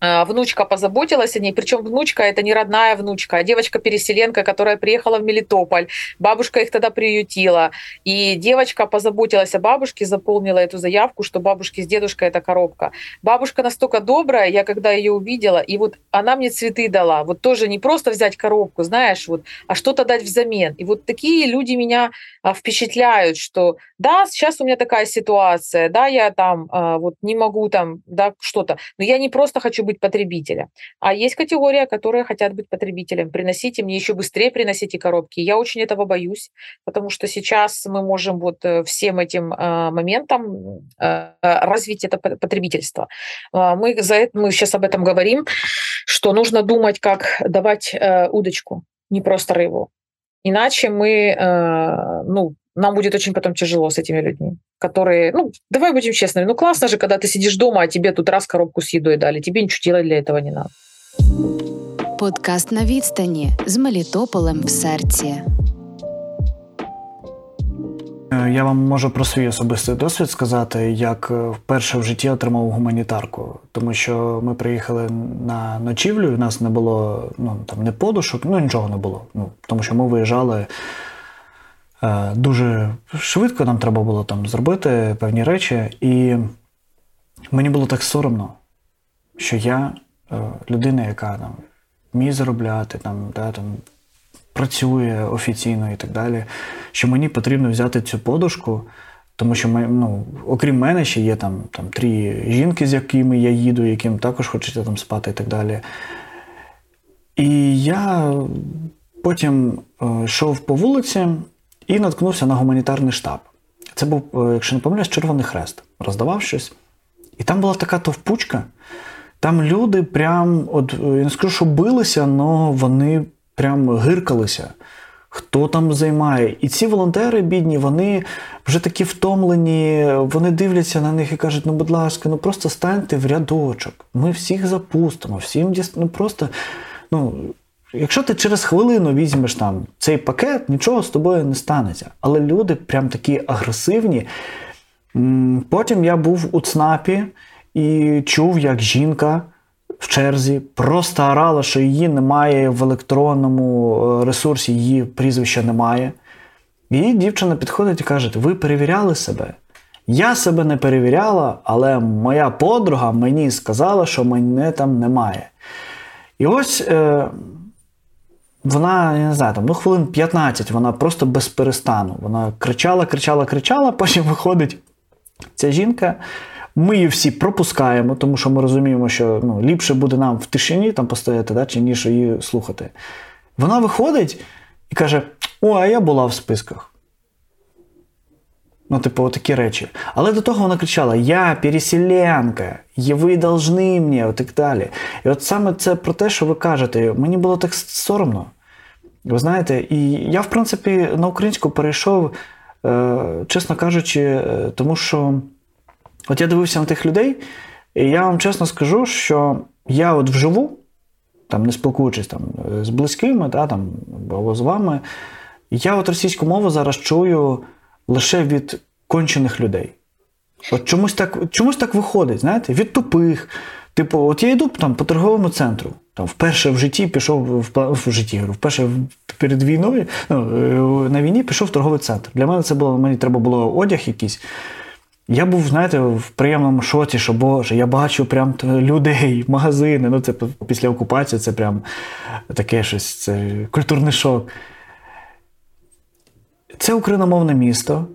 внучка позаботилась о ней, причем внучка это не родная внучка, а девочка-переселенка, которая приехала в Мелитополь. Бабушка их тогда приютила. И девочка позаботилась о бабушке, заполнила эту заявку, что бабушке с дедушкой это коробка. Бабушка настолько добрая, я когда ее увидела, и вот она мне цветы дала. Вот тоже не просто взять коробку, знаешь, вот, а что-то дать взамен. И вот такие люди меня а, впечатляют, что да, сейчас у меня такая ситуация, да, я там а, вот не могу там, да, что-то, но я не просто хочу быть потребителем, а есть категория, которые хотят быть потребителем. Приносите мне еще быстрее, приносите коробки. Я очень этого боюсь, потому что сейчас мы можем вот э, всем этим а, моментом а, развить это по- потребительство. А, Мы за это, мы сейчас об этом говорим, что нужно думать, как давать э, удочку, не просто рыбу. Иначе мы, э, ну, нам будет очень потом тяжело с этими людьми, которые, ну, давай будем честными, ну классно же, когда ты сидишь дома, а тебе тут раз коробку с едой дали, тебе ничего делать для этого не надо.
Подкаст на відстані з Мелітополем в серці.
Е, Я вам можу про свій особистий досвід сказати, як е, вперше в житті отримав гуманітарку. Тому що ми приїхали на ночівлю, і в нас не було ну, там, не подушок, ну нічого не було. Ну, тому що ми виїжджали е, дуже швидко, нам треба було там зробити певні речі. І мені було так соромно, що я е, людина, яка там вміє заробляти, там, да, там, працює офіційно і так далі, що мені потрібно взяти цю подушку, тому що ми, ну, окрім мене ще є там, там три жінки, з якими я їду, яким також хочеться там спати і так далі. І я потім е, йшов по вулиці і наткнувся на гуманітарний штаб. Це був, е, якщо не помиляюсь, Червоний Хрест. Роздавав щось. І там була така товпучка. Там люди прям, от е, я не скажу, що билися, але вони прям гиркалися. Хто там займає? І ці волонтери, бідні, вони вже такі втомлені, вони дивляться на них і кажуть: ну, будь ласка, ну просто станьте в рядочок. Ми всіх запустимо, всім діс... ну просто. Ну, якщо ти через хвилину візьмеш там цей пакет, нічого з тобою не станеться. Але люди прям такі агресивні. Потім я був у ЦНАПі і чув, як жінка в черзі просто орала, що її немає в електронному е, ресурсі, її прізвища немає. І дівчина підходить і каже: Ви перевіряли себе? Я себе не перевіряла, але моя подруга мені сказала, що мене там немає. І ось е, вона, я не знаю, там, ну, хвилин 15, вона просто без перестану. Вона кричала, кричала, кричала, потім виходить ця жінка. Ми її всі пропускаємо, тому що ми розуміємо, що ну, ліпше буде нам в тишині там постояти, да, чи ніж її слухати. Вона виходить і каже: О, а я була в списках. Ну, типу, такі речі. Але до того вона кричала: Я переселенка, і ви должны мені, і так далі. І от саме це про те, що ви кажете, мені було так соромно. Ви знаєте, і я, в принципі, на українську перейшов, е, чесно кажучи, е, тому що от я дивився на тих людей, і я вам чесно скажу, що я от вживу, там не спілкуючись там, з близькими, та, там, або з вами, я от російську мову зараз чую лише від кончених людей. От чомусь так чомусь так виходить, знаєте, від тупих. Типу, от я йду там по торговому центру, там вперше в житті пішов в, в житті, вперше перед війною ну, е, на війні пішов в торговий центр. Для мене це було, мені треба було одяг якийсь. Я був, знаєте, в приємному шоці, що Боже, я бачу прям людей, магазини. Ну, це після окупації це прям таке щось, це культурний шок. Це україномовне місто.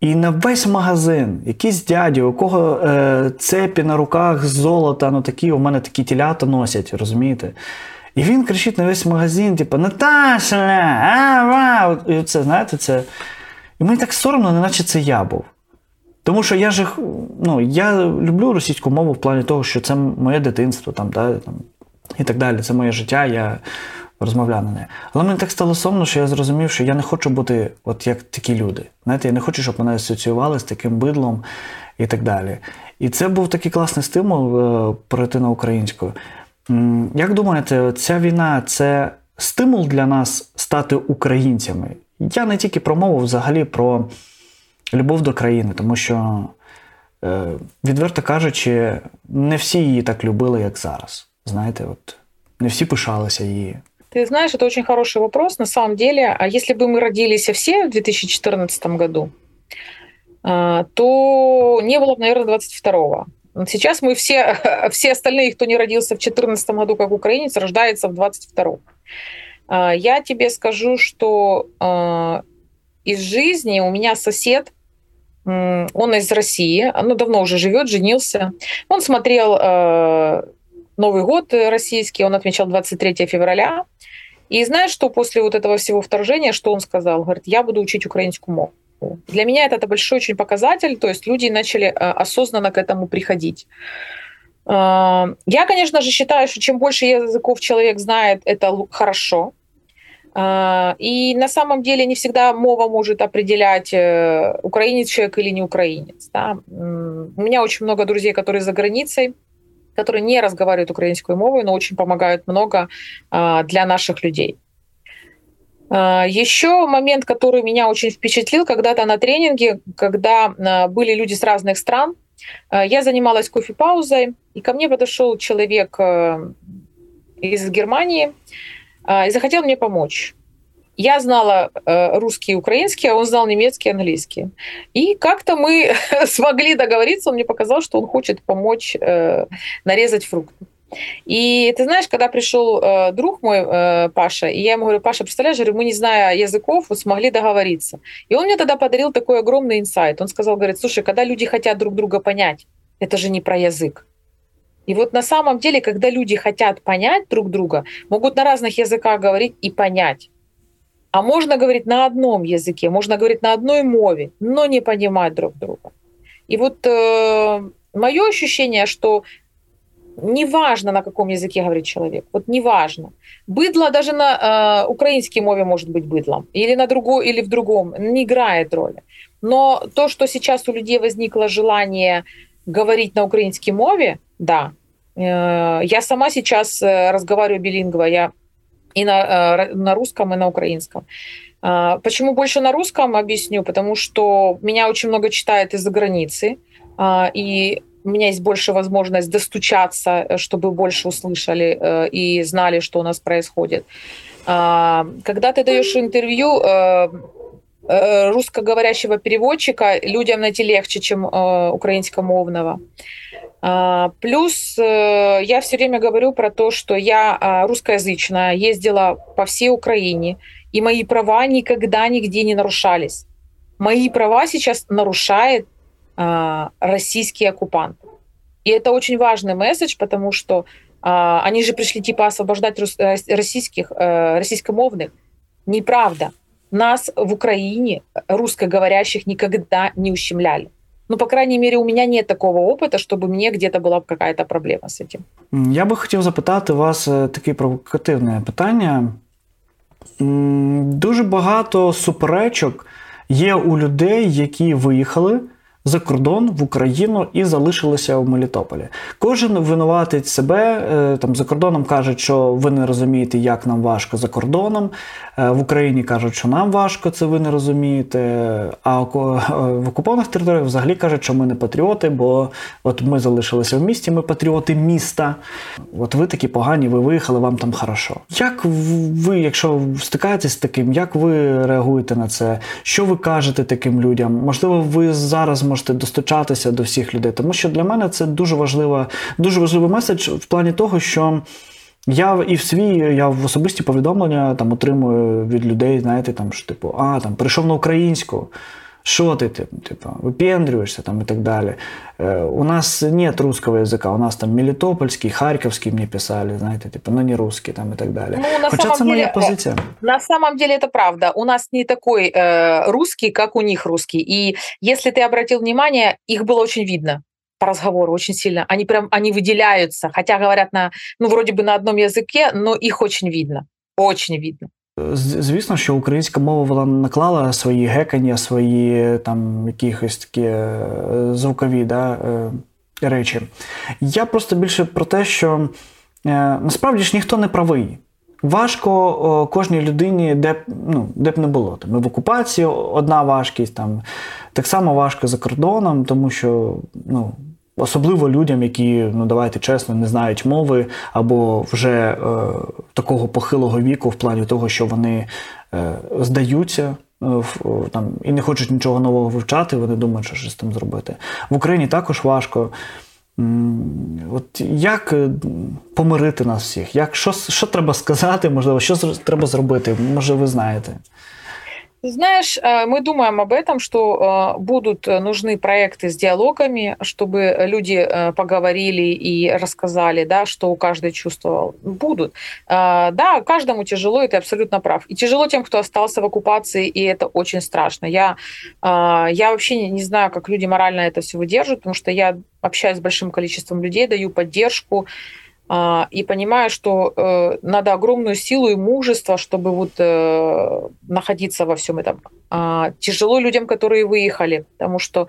І на весь магазин, якийсь дяді, у кого е, цепі на руках золота, ну такі, у мене такі тілята носять, розумієте? І він кричить на весь магазин, типу, Наташа! а! І це, знаєте, це. І мені так соромно, неначе це я був. Тому що я ж ну, я люблю російську мову в плані того, що це моє дитинство там, да, там, і так далі. Це моє життя, я розмовляю на неї. Але мені так стало сумно, що я зрозумів, що я не хочу бути от як такі люди. Знаєте, я не хочу, щоб мене асоціювали з таким бидлом і так далі. І це був такий класний стимул е, перейти на українську. Як думаєте, ця війна це стимул для нас стати українцями? Я не тільки про мову, взагалі про любов до країни, тому що, е, відверто кажучи, не всі її так любили, як зараз. Знаєте, от не всі пишалися її.
Ты знаешь, это очень хороший вопрос. На самом деле, а если бы мы родились все в 2014 году, а, то не было бы, наверное, 22-го. Сейчас мы все, все остальные, кто не родился в 2014 году как украинец, рождается в 22-м. А, я тебе скажу, что из жизни у меня сосед, он из России, ну, давно уже живет, женился. Он смотрел Новый год российский, он отмечал 23 февраля. И знаешь, что после вот этого всего вторжения, что он сказал? Говорит, я буду учить украинскую мову. Для меня это, это большой очень показатель, то есть люди начали осознанно к этому приходить. Я, конечно же, считаю, что чем больше языков человек знает, это хорошо. И на самом деле не всегда мова может определять, э, украинец человек или не украинец. Да? У меня очень много друзей, которые за границей, которые не разговаривают украинскую мову, но очень помогают много для наших людей. Еще момент, который меня очень впечатлил, когда-то на тренинге, когда были люди с разных стран, я занималась кофе-паузой, и ко мне подошел человек э, из Германии и захотел мне помочь. Я знала э, русский и украинский, а он знал немецкий и английский. И как-то мы смогли договориться, он мне показал, что он хочет помочь э, нарезать фрукты. И ты знаешь, когда пришел э, друг мой, э, Паша, и я ему говорю, Паша, представляешь, говорю, мы не зная языков, вот смогли договориться. И он мне тогда подарил такой огромный инсайт. Он сказал, говорит, слушай, когда люди хотят друг друга понять, это же не про язык. И вот на самом деле, когда люди хотят понять друг друга, могут на разных языках говорить и понять. А можно говорить на одном языке, можно говорить на одной мове, но не понимать друг друга. И вот э, мое ощущение, что неважно, на каком языке говорит человек, вот неважно. Быдло даже на э, украинской мове может быть быдлом, или на другой, или в другом, не играет роли. Но то, что сейчас у людей возникло желание говорить на украинской мове, да. Э, я сама сейчас э, разговариваю билингво, я и на, э, на русском, и на украинском. А, почему больше на русском, объясню. Потому что меня очень много читает из-за границы, а, и у меня есть больше возможность достучаться, чтобы больше услышали э, и знали, что у нас происходит. А, когда ты даешь интервью э, русскоговорящего переводчика, людям найти легче, чем украинскомовного. А, плюс э, я все время говорю про то, что я а, русскоязычная, ездила по всей Украине, и мои права никогда нигде не нарушались. Мои права сейчас нарушает а, российский оккупант. И это очень важный месседж, потому что они же пришли типа освобождать э, российских, э, российскомовных. Неправда. Нас в Украине, русскоговорящих, никогда не ущемляли. Ну, по крайней мере, у меня нет такого опыта, чтобы мне где-то была какая-то проблема з цим.
Я би хотів запитати вас е, таке провокативне питання. Дуже багато суперечок є у людей, які виїхали за кордон в Україну і залишилися в Мелітополі. Кожен винуватить себе е, там за кордоном кажуть, що ви не розумієте, як нам важко за кордоном. Е, в Україні кажуть, що нам важко, це ви не розумієте. А в окупованих територіях взагалі кажуть, що ми не патріоти, бо от ми залишилися в місті, ми патріоти міста. От ви такі погані, ви виїхали, вам там хорошо. Як ви, якщо стикаєтесь з таким, як ви реагуєте на це? Що ви кажете таким людям? Можливо, ви зараз можете достучатися до всіх людей, тому що для мене це дуже важлива, дуже важливий меседж в плані того, що. Я і в свій, я в особисті повідомлення там отримую від людей, знаєте, там що типу, а там прийшов на українську. Що ти, типу, випендрюєшся там і так далі. Е, у нас нет русского язика, у нас там Мелітопольський, Харківський мені писали, знаєте, типу, ну не русский там і так далі. Ну, Хоча це моя позиція.
На самом деле это правда. У нас не такой э, русский, как у них русский. И если ты обратил внимание, их было очень видно по разговору очень сильно. Они прям, они выделяются, хотя говорят на, ну, вроде бы на одном языке, но их очень видно. Очень видно.
Звісно, що українська мова вона наклала свої гекання, свої там якихось такі е, звукові да, е, речі. Я просто більше про те, що е, насправді ж ніхто не правий. Важко кожній людині, де б ну, де б не було. Там, в окупації одна важкість, там, так само важко за кордоном, тому що ну, Особливо людям, які, ну давайте чесно, не знають мови, або вже е, такого похилого віку, в плані того, що вони е, здаються е, там, і не хочуть нічого нового вивчати, вони думають, що щось з тим зробити. В Україні також важко. От Як е, помирити нас всіх? Як, Що що треба сказати, можливо, що треба зробити? Може, ви знаєте?
Знаешь, э, мы думаем об этом, что э, будут нужны проекты с диалогами, чтобы люди э, поговорили и рассказали, да, что каждый чувствовал. Будут. Да, каждому тяжело, и ты абсолютно прав. И тяжело тем, кто остался в оккупации, и это очень страшно. Я, я вообще не знаю, как люди морально это все выдерживают, потому что я общаюсь с большим количеством людей, даю поддержку, и понимаю, что э, надо огромную силу и мужество, чтобы вот э, находиться во всем этом. А, тяжело людям, которые выехали, потому что,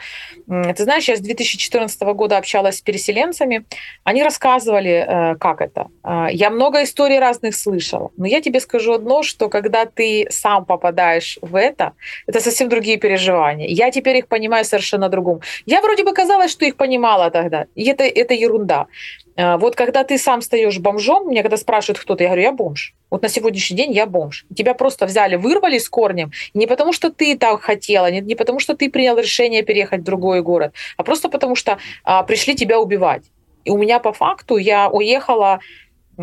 ты знаешь, я с 2014 года общалась с переселенцами, они рассказывали, э, как это. А, я много историй разных слышала, но я тебе скажу одно, что когда ты сам попадаешь в это, это совсем другие переживания. Я теперь их понимаю совершенно другому. Я вроде бы казалось, что их понимала тогда, и это, это ерунда. А, вот когда ты сам стаешь бомжом, мне когда спрашивают кто-то, я говорю, я бомж. Вот на сегодняшний день я бомж. Тебя просто взяли, вырвали с корнем. Не потому, что ты так хотела, не, не потому, что ты принял решение переехать в другой город, а просто потому, что а, пришли тебя убивать. И у меня по факту я уехала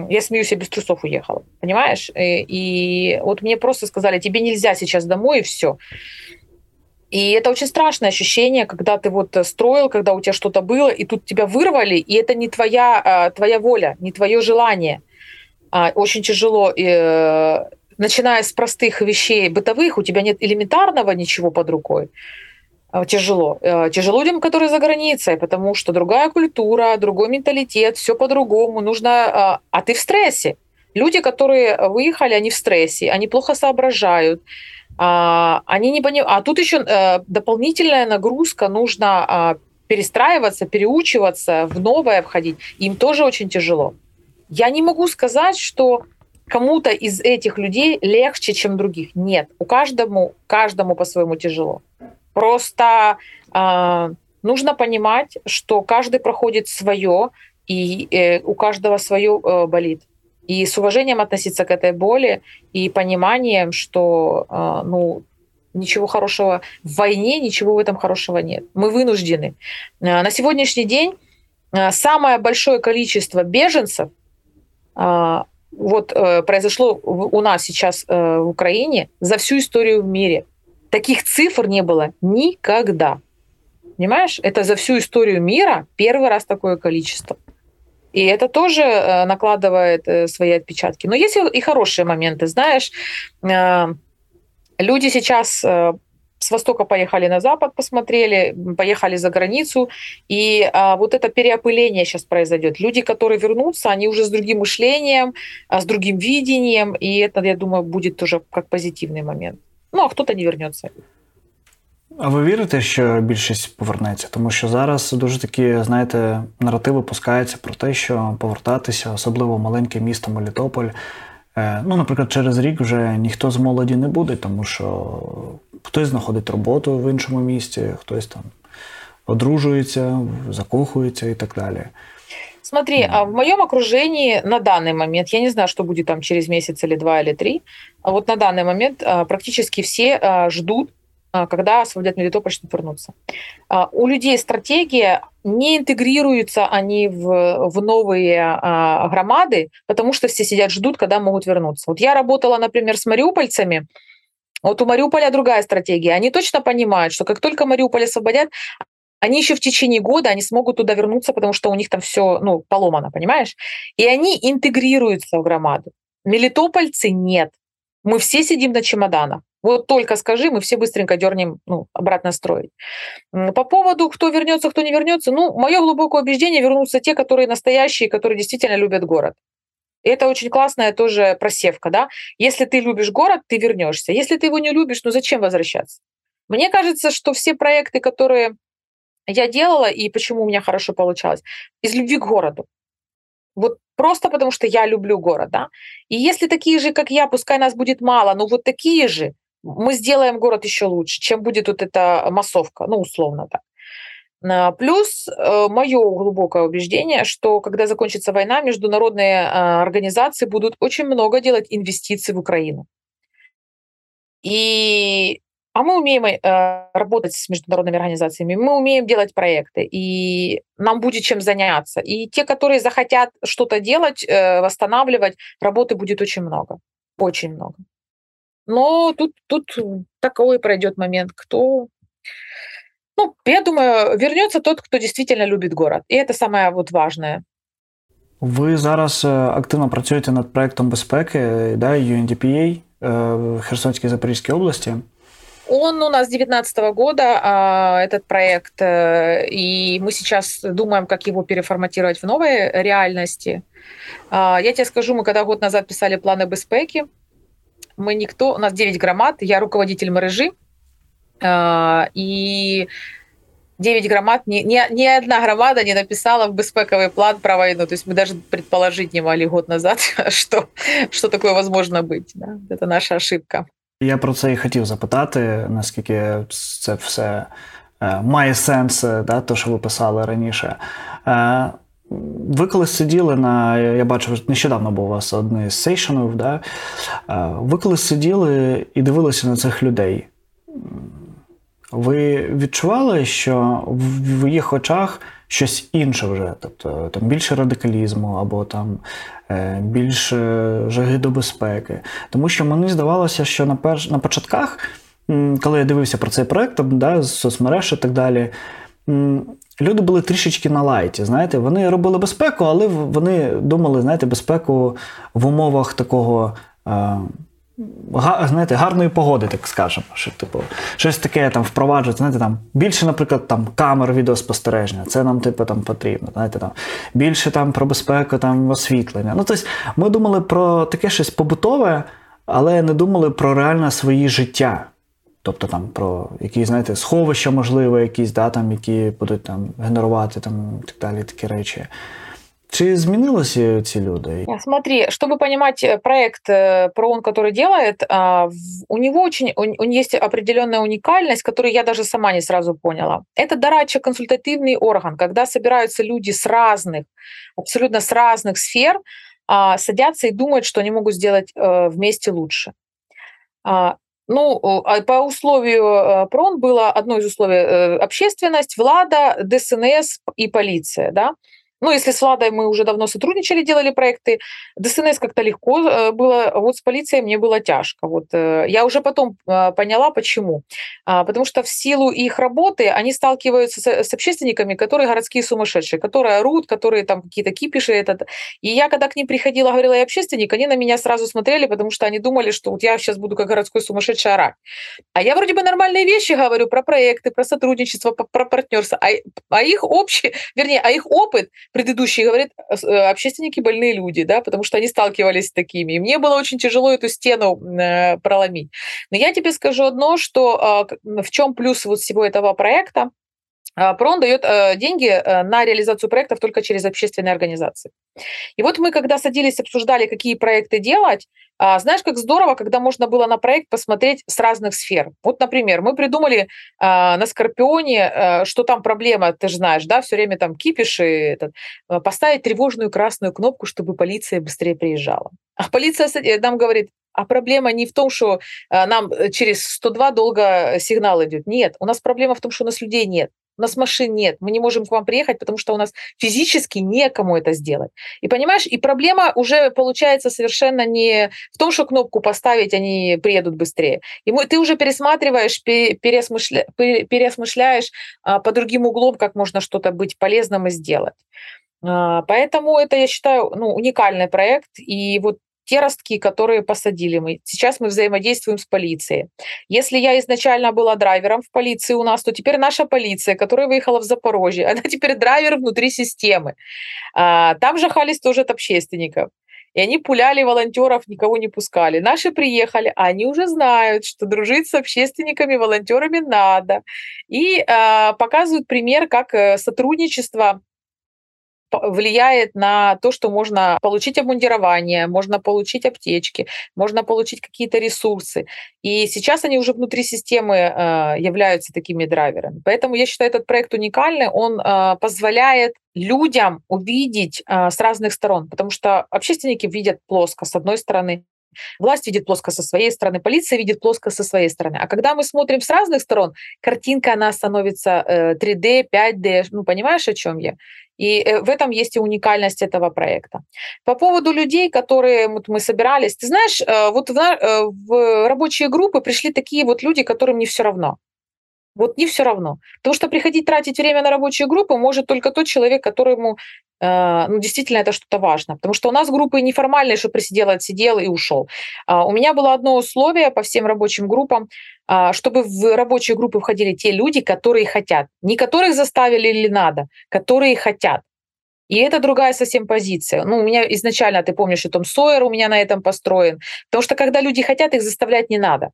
я смеюсь, я без трусов уехала, понимаешь? И, э, и вот мне просто сказали, тебе нельзя сейчас домой, и все. И это очень страшное ощущение, когда ты вот строил, когда у тебя что-то было, и тут тебя вырвали, и это не твоя, а, твоя воля, не твое желание. А, очень тяжело, э, начиная с простых вещей бытовых, у тебя нет элементарного ничего под рукой. А, тяжело. Э, тяжело людям, которые за границей, потому что другая культура, другой менталитет, все по-другому. Нужно, а ты в стрессе. Люди, которые выехали, они в стрессе, они плохо соображают, а, они не понимают. А тут еще э, дополнительная нагрузка, нужно а, перестраиваться, переучиваться, в новое входить. Им тоже очень тяжело. Я не могу сказать, что кому-то из этих людей легче, чем других. Нет, у каждому, каждому по-своему тяжело. Просто э, нужно понимать, что каждый проходит свое, и э, у каждого свое э, болит и с уважением относиться к этой боли и пониманием, что а, ну, ничего хорошего в войне, ничего в этом хорошего нет. Мы вынуждены. А, на сегодняшний день а, самое большое количество беженцев вот э, произошло у нас сейчас э, в Украине за всю историю в мире. Таких цифр не было никогда. Понимаешь? Это за всю историю мира первый раз такое количество. И это тоже э, накладывает э, свои отпечатки. Но есть и хорошие моменты. Знаешь, э, люди сейчас с востока поехали на запад, посмотрели, поехали за границу, и а, вот это переопыление сейчас произойдет. Люди, которые вернутся, они уже с другим мышлением, а, с другим видением, и это, я думаю, будет тоже как позитивный момент. Ну, а кто-то не вернется.
А ви вірите, що більшість повернеться? Тому що зараз дуже такі, знаєте, наративи пускаються про те, що повертатися, особливо маленьке місто Мелітополь. Е, ну, наприклад, через рік вже ніхто з молоді не буде, тому що хтось знаходить роботу в іншому місті, хтось там одружується, закохується і так далі.
Смотри, а в моем окружении на данный момент, я не знаю, что будет там через месяц или два или три, а вот на данный момент практически все ждут когда освободят Мелитополь, чтобы вернуться. А, у людей стратегия, не интегрируются они в, в новые а, громады, потому что все сидят, ждут, когда могут вернуться. Вот я работала, например, с мариупольцами, вот у Мариуполя другая стратегия. Они точно понимают, что как только Мариуполь освободят, они еще в течение года они смогут туда вернуться, потому что у них там все ну, поломано, понимаешь? И они интегрируются в громаду. Мелитопольцы нет. Мы все сидим на чемоданах. Вот только скажи, мы все быстренько дернем ну, обратно строить. По поводу, кто вернется, кто не вернется, ну, мое глубокое убеждение, вернутся те, которые настоящие, которые действительно любят город. И это очень классная тоже просевка, да. Если ты любишь город, ты вернешься. Если ты его не любишь, ну зачем возвращаться? Мне кажется, что все проекты, которые я делала и почему у меня хорошо получалось, из любви к городу. Вот просто потому, что я люблю город, да. И если такие же, как я, пускай нас будет мало, но вот такие же, мы сделаем город еще лучше, чем будет вот эта массовка, ну, условно так. А, плюс э, мое глубокое убеждение, что когда закончится война, международные а, организации будут очень много делать инвестиций в Украину. И а мы умеем э, работать с международными организациями, мы умеем делать проекты, и нам будет чем заняться. И те, которые захотят что-то делать, э, восстанавливать, работы будет очень много. Очень много. Но тут, тут такой пройдет момент, кто... Ну, я думаю, вернется тот, кто действительно любит город. И это самое вот важное.
Ви зараз активно працюєте над проектом безпеки да, UNDPA в Херсонській Запорізькій області.
Он у нас 2019 года, этот проект, э, и мы сейчас думаем, как его переформатировать в новой реальности. Я тебе скажу, мы когда год назад писали планы безпеки, мы никто, у нас 9 громад, я руководитель мережи, и 9 громад, ни, ни, ни одна громада не написала в безпековый план про войну. То есть мы даже предположить не могли год назад, что, что такое возможно быть. Да? Это наша ошибка.
Я про це і хотів запитати, наскільки це все е, має сенс, да, то, що ви писали раніше. Ви коли сиділи на. Я бачив, нещодавно був у вас одне з сейшенів, да? Ви коли сиділи і дивилися на цих людей, ви відчували, що в їх очах щось інше вже, тобто там більше радикалізму або там е, більше жаги до безпеки. Тому що мені здавалося, що на перш на початках, коли я дивився про цей проект, да, з соцмереж і так далі. Люди були трішечки на лайті. Знаєте, вони робили безпеку, але вони думали, знаєте, безпеку в умовах такого е, знаєте, гарної погоди, так скажемо. Що, типу, Щось таке там впроваджувати, знаєте, там, більше, наприклад, там, камер відеоспостереження, це нам типу, там, потрібно. знаєте, там, Більше там, про безпеку, там, освітлення. Ну, тобто, Ми думали про таке щось побутове, але не думали про реальне своє життя. Тобто там про якісь, знаєте, сховища, можливо, якісь, да, там, які будуть там генерувати там, так далі такі речі. Чи изменилось ці люди?
Смотри, чтобы понимать э, проект э, ПРООН, который делает, а, у него очень у него есть определенная уникальность, которую я даже сама не сразу поняла. Это дарача консультативный орган, когда собираются люди с разных, абсолютно с разных сфер, а, садятся и думают, что они могут сделать э, вместе лучше. а, ну, по условию ПРОН было одно из условий общественность, влада, ДСНС и полиция, да. Ну, если с Владой мы уже давно сотрудничали, делали проекты, ДСНС как-то легко э, было, вот с полицией мне было тяжко. Вот э, я уже потом э, поняла, почему. А, потому что в силу их работы они сталкиваются с общественниками, которые городские сумасшедшие, которые орут, которые там какие-то кипиши. Этот. И я, когда к ним приходила, говорила я общественник, они на меня сразу смотрели, потому что они думали, что вот я сейчас буду как городской сумасшедший орать. А я вроде бы нормальные вещи говорю про проекты, про сотрудничество, про партнерство, а, а их общий, вернее, а их опыт предыдущий говорит, э, общественники больные люди, да, потому что они сталкивались с такими. И мне было очень тяжело эту стену э, проломить. Но я тебе скажу одно, что в чем плюс вот всего этого проекта, а, ПРОН дает э, деньги э, на реализацию проектов только через общественные организации. И вот мы, когда садились, обсуждали, какие проекты делать, а, знаешь, как здорово, когда можно было на проект посмотреть с разных сфер. Вот, например, мы придумали а, на Скорпионе, э, что там проблема, ты же знаешь, да, все время там кипиш и этот, поставить тревожную красную кнопку, чтобы полиция быстрее приезжала. А полиция нам говорит, а проблема не в том, что нам через 102 долго сигнал идет. Нет, у нас проблема в том, что у нас людей нет у нас машин нет, мы не можем к вам приехать, потому что у нас физически некому это сделать. И понимаешь, и проблема уже получается совершенно не в том, что кнопку поставить, они приедут быстрее. И ты уже пересматриваешь, переосмышля, переосмышляешь а, по другим углом, как можно что-то быть полезным и сделать. А, поэтому это, я считаю, ну, уникальный проект. И вот те ростки, которые посадили мы. Сейчас мы взаимодействуем с полицией. Если я изначально была драйвером в полиции у нас, то теперь наша полиция, которая выехала в Запорожье, она теперь драйвер внутри системы. А, там жахались тоже от общественников. И они пуляли волонтеров, никого не пускали. Наши приехали, а они уже знают, что дружить с общественниками, волонтерами надо. И э, показывают пример, как э, сотрудничество влияет на то, что можно получить обмундирование, можно получить аптечки, можно получить какие-то ресурсы. И сейчас они уже внутри системы э, являются такими драйверами. Поэтому я считаю этот проект уникальный. Он э, позволяет людям увидеть э, с разных сторон, потому что общественники видят плоско с одной стороны, Власть видит плоско со своей стороны, полиция видит плоско со своей стороны. А когда мы смотрим с разных сторон, картинка, она становится 3D, 5D. Ну, понимаешь, о чем я? И э, в этом есть и уникальность этого проекта. По поводу людей, которые вот мы собирались, ты знаешь, э, вот в, э, в рабочие группы пришли такие вот люди, которым не все равно. Вот не все равно. Потому что приходить тратить время на рабочие группы может только тот человек, которому ну, действительно это что-то важно. Потому что у нас группы неформальные, что присидел, отсидел и ушел. А, у меня было одно условие по всем рабочим группам. А, чтобы в рабочие группы входили те люди, которые хотят. Не которых заставили или надо, которые хотят. И это другая совсем позиция. Ну, у меня изначально, ты помнишь, что Том Сойер у меня на этом построен. Потому что когда люди хотят, их заставлять не надо.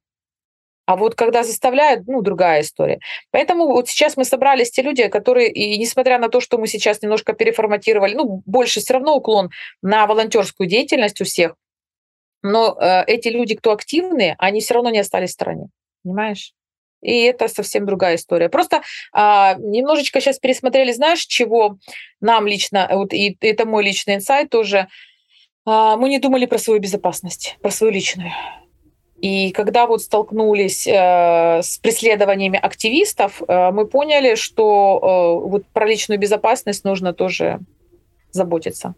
А вот когда заставляют, ну, другая история. Поэтому вот сейчас мы собрались те люди, которые, и несмотря на то, что мы сейчас немножко переформатировали, ну, больше все равно уклон на волонтерскую деятельность у всех, но э, эти люди, кто активные, они все равно не остались в стороне понимаешь? И это совсем другая история. Просто а, немножечко сейчас пересмотрели, знаешь, чего нам лично, вот и это мой личный инсайт тоже, а, мы не думали про свою безопасность, про свою личную. И когда вот столкнулись э, с преследованиями активистов, э, мы поняли, что э, вот про личную безопасность нужно тоже заботиться.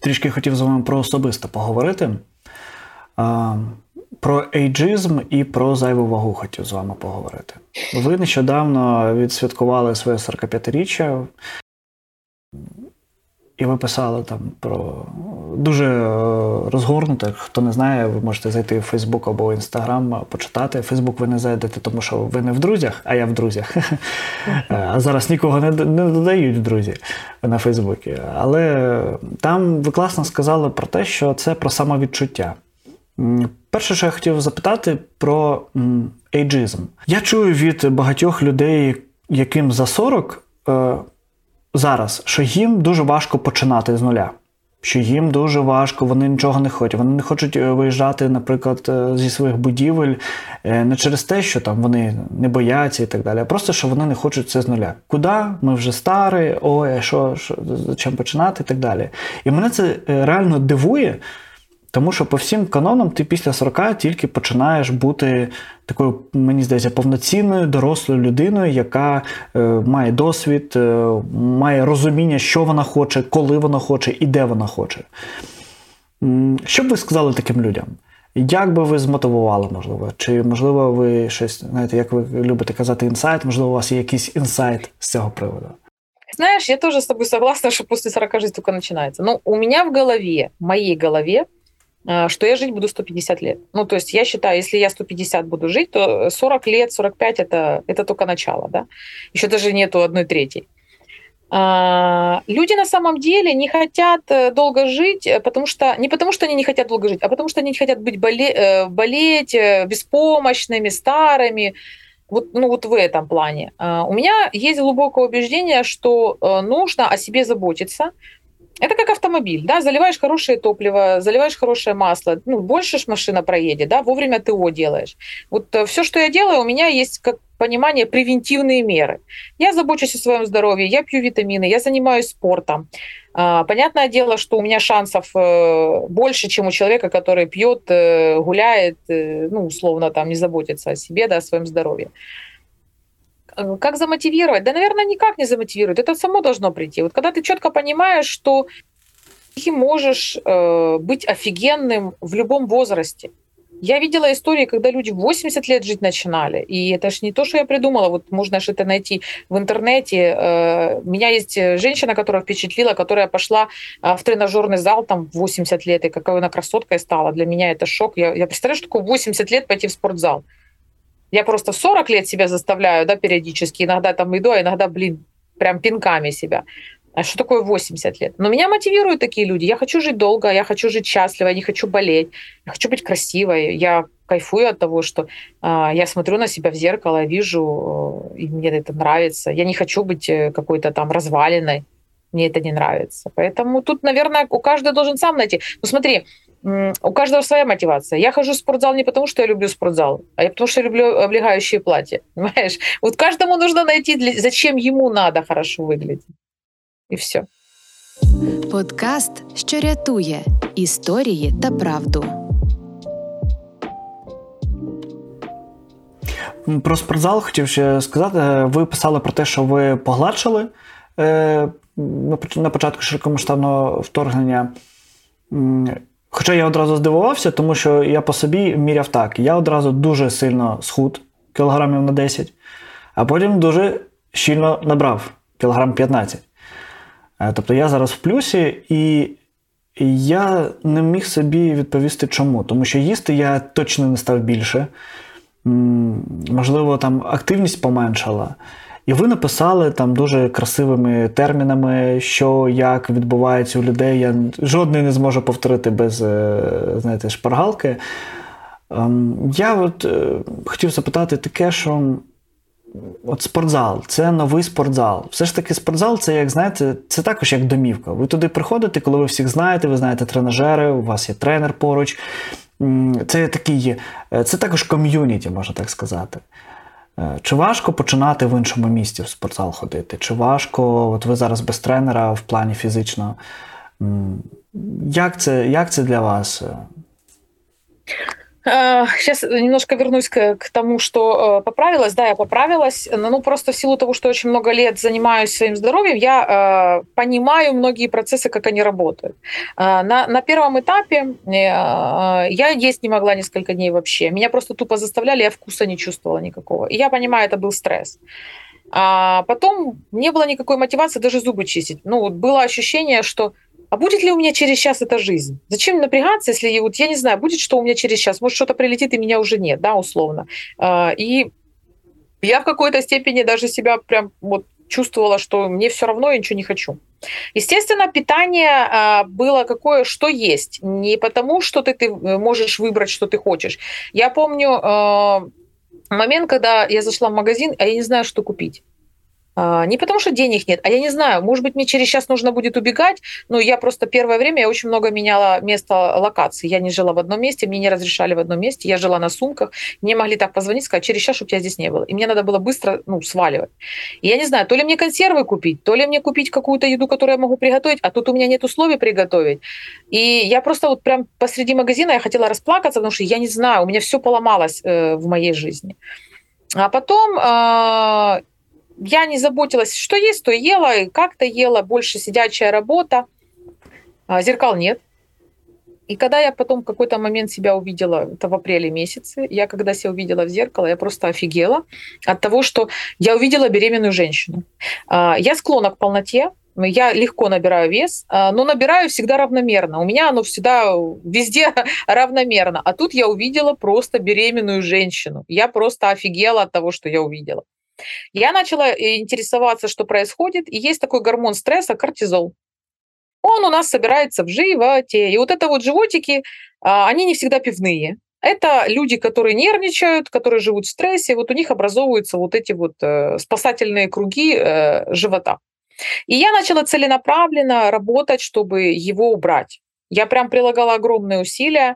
Трішки хотів з вами про особисто поговорити. Про ейджизм і про зайву вагу хотів з вами поговорити. Ви нещодавно відсвяткували своє 45-річчя, і ви писали там про дуже е, розгорнуто. Хто не знає, ви можете зайти в Фейсбук або Інстаграм, почитати. Фейсбук ви не зайдете, тому що ви не в друзях, а я в друзях. А зараз нікого не не додають в друзі на Фейсбуці. Але там ви класно сказали про те, що це про самовідчуття. Перше, що я хотів запитати про ейджизм. Я чую від багатьох людей, яким за 40 е, зараз, що їм дуже важко починати з нуля. Що їм дуже важко, вони нічого не хочуть. Вони не хочуть е, виїжджати, наприклад, е, зі своїх будівель е, не через те, що там вони не бояться і так далі, а просто що вони не хочуть це з нуля. Куди? Ми вже старі, ой, що, що чим починати і так далі. І мене це реально дивує. Тому що по всім канонам ти після 40 тільки починаєш бути такою, мені здається, повноцінною дорослою людиною, яка е, має досвід, е, має розуміння, що вона хоче, коли вона хоче і де вона хоче. Що б ви сказали таким людям? Як би ви змотивували, можливо? Чи, можливо, ви щось, знаєте, як ви любите казати, інсайт, можливо, у вас є якийсь інсайт з цього приводу?
Знаешь, я тоже с тобой согласна, что после 40 жизнь только начинается. Но у меня в голове, в моей голове, А, что я жить буду 150 лет. Ну, то есть я считаю, если я 150 буду жить, то 40 лет, 45 это, это только начало, да. Еще даже нету одной третьей. А, люди на самом деле не хотят э, долго жить, э, потому что не потому что они не хотят долго жить, а потому что они не хотят быть боле, э, болеть беспомощными, старыми. Вот, ну вот в этом плане. А, у меня есть глубокое убеждение, что нужно о себе заботиться, это как автомобиль, да, заливаешь хорошее топливо, заливаешь хорошее масло, ну, больше ж машина проедет, да, вовремя ТО делаешь. Вот э, все, что я делаю, у меня есть как понимание превентивные меры. Я забочусь о своем здоровье, я пью витамины, я занимаюсь спортом. А, понятное дело, что у меня шансов э, больше, чем у человека, который пьет, э, гуляет, ну, условно, там, не заботится о себе, да, о своем здоровье. Э, как замотивировать? Да, наверное, никак не замотивирует. Это само должно прийти. Вот когда ты четко понимаешь, что ты можешь э, быть офигенным в любом возрасте. Я видела истории, когда люди 80 лет жить начинали. И это же не то, что я придумала. Вот можно же это найти в интернете. Э, у меня есть женщина, которая впечатлила, которая пошла э, в тренажерный зал там 80 лет, и какой она красоткой стала. Для меня это шок. Я, я представляю, что такое 80 лет пойти в спортзал. Я просто 40 лет себя заставляю, да, периодически. Иногда там иду, а иногда, блин, прям пинками себя. А что такое 80 лет? Но меня мотивируют такие люди. Я хочу жить долго, я хочу жить счастливо, я не хочу болеть, я хочу быть красивой. Я кайфую от того, что э, я смотрю на себя в зеркало, вижу, э, и мне это нравится. Я не хочу быть э, какой-то там разваленной. Мне это не нравится. Поэтому тут, наверное, у каждого должен сам найти. Ну смотри, у каждого своя мотивация. Я хожу в спортзал не потому, что я люблю спортзал, а я потому, что я люблю облегающие платья. Понимаешь? Вот каждому нужно найти, зачем ему надо хорошо выглядеть. І все.
Подкаст, що рятує історії та правду.
Про спортзал хотів ще сказати. Ви писали про те, що ви погладшили е, на початку широкомасштабного вторгнення. Хоча я одразу здивувався, тому що я по собі міряв так. Я одразу дуже сильно схуд, кілограмів на 10, а потім дуже щільно набрав кілограм 15. Е, тобто я зараз в плюсі, і я не міг собі відповісти, чому. Тому що їсти я точно не став більше. Можливо, там активність поменшала. І ви написали там дуже красивими термінами, що як відбувається у людей. Я жодний не зможу повторити без е, знаєте, шпаргалки. Ем, я от е, хотів запитати таке, що от спортзал це новий спортзал. Все ж таки, спортзал це, як знаєте, це також як домівка. Ви туди приходите, коли ви всіх знаєте, ви знаєте тренажери, у вас є тренер поруч. Це такий, е, це також ком'юніті, можна так сказати. Е, чи важко починати в іншому місті в спортзал ходити? Чи важко, от ви зараз без тренера в плані фізично? Як це, Як це для вас?
Сейчас немножко вернусь к, к тому, что э, поправилась. Да, я поправилась. Ну, просто в силу того, что очень много лет занимаюсь своим здоровьем, я э, понимаю многие процессы, как они работают. Э, на, на первом этапе э, я есть не могла несколько дней вообще. Меня просто тупо заставляли, я вкуса не чувствовала никакого. И я понимаю, это был стресс. А потом не было никакой мотивации даже зубы чистить. Ну, было ощущение, что а будет ли у меня через час эта жизнь? Зачем напрягаться, если вот я не знаю, будет что у меня через час, может что-то прилетит и меня уже нет, да, условно. А, и я в какой-то степени даже себя прям вот чувствовала, что мне все равно, я ничего не хочу. Естественно, питание а, было какое, что есть. Не потому, что ты, ты можешь выбрать, что ты хочешь. Я помню а, момент, когда я зашла в магазин, а я не знаю, что купить. А, не потому что денег нет, а я не знаю, может быть, мне через час нужно будет убегать, но я просто первое время я очень много меняла место локации. Я не жила в одном месте, мне не разрешали в одном месте, я жила на сумках, мне могли так позвонить, сказать, через час, чтобы тебя здесь не было. И мне надо было быстро ну, сваливать. И я не знаю, то ли мне консервы купить, то ли мне купить какую-то еду, которую я могу приготовить, а тут у меня нет условий приготовить. И я просто вот прям посреди магазина я хотела расплакаться, потому что я не знаю, у меня все поломалось э, в моей жизни. А потом э, я не заботилась, что есть, то ела, и как-то ела, больше сидячая работа, а, зеркал нет. И когда я потом какой-то момент себя увидела, это в апреле месяце, я когда себя увидела в зеркало, я просто офигела от того, что я увидела беременную женщину. А, я склонна к полноте, я легко набираю вес, а, но набираю всегда равномерно. У меня оно всегда везде равномерно. А тут я увидела просто беременную женщину. Я просто офигела от того, что я увидела. Я начала интересоваться, что происходит, и есть такой гормон стресса – кортизол. Он у нас собирается в животе. И вот это вот животики, а, они не всегда пивные. Это люди, которые нервничают, которые живут в стрессе, вот у них образовываются вот эти вот э, спасательные круги э, живота. И я начала целенаправленно работать, чтобы его убрать. Я прям прилагала огромные усилия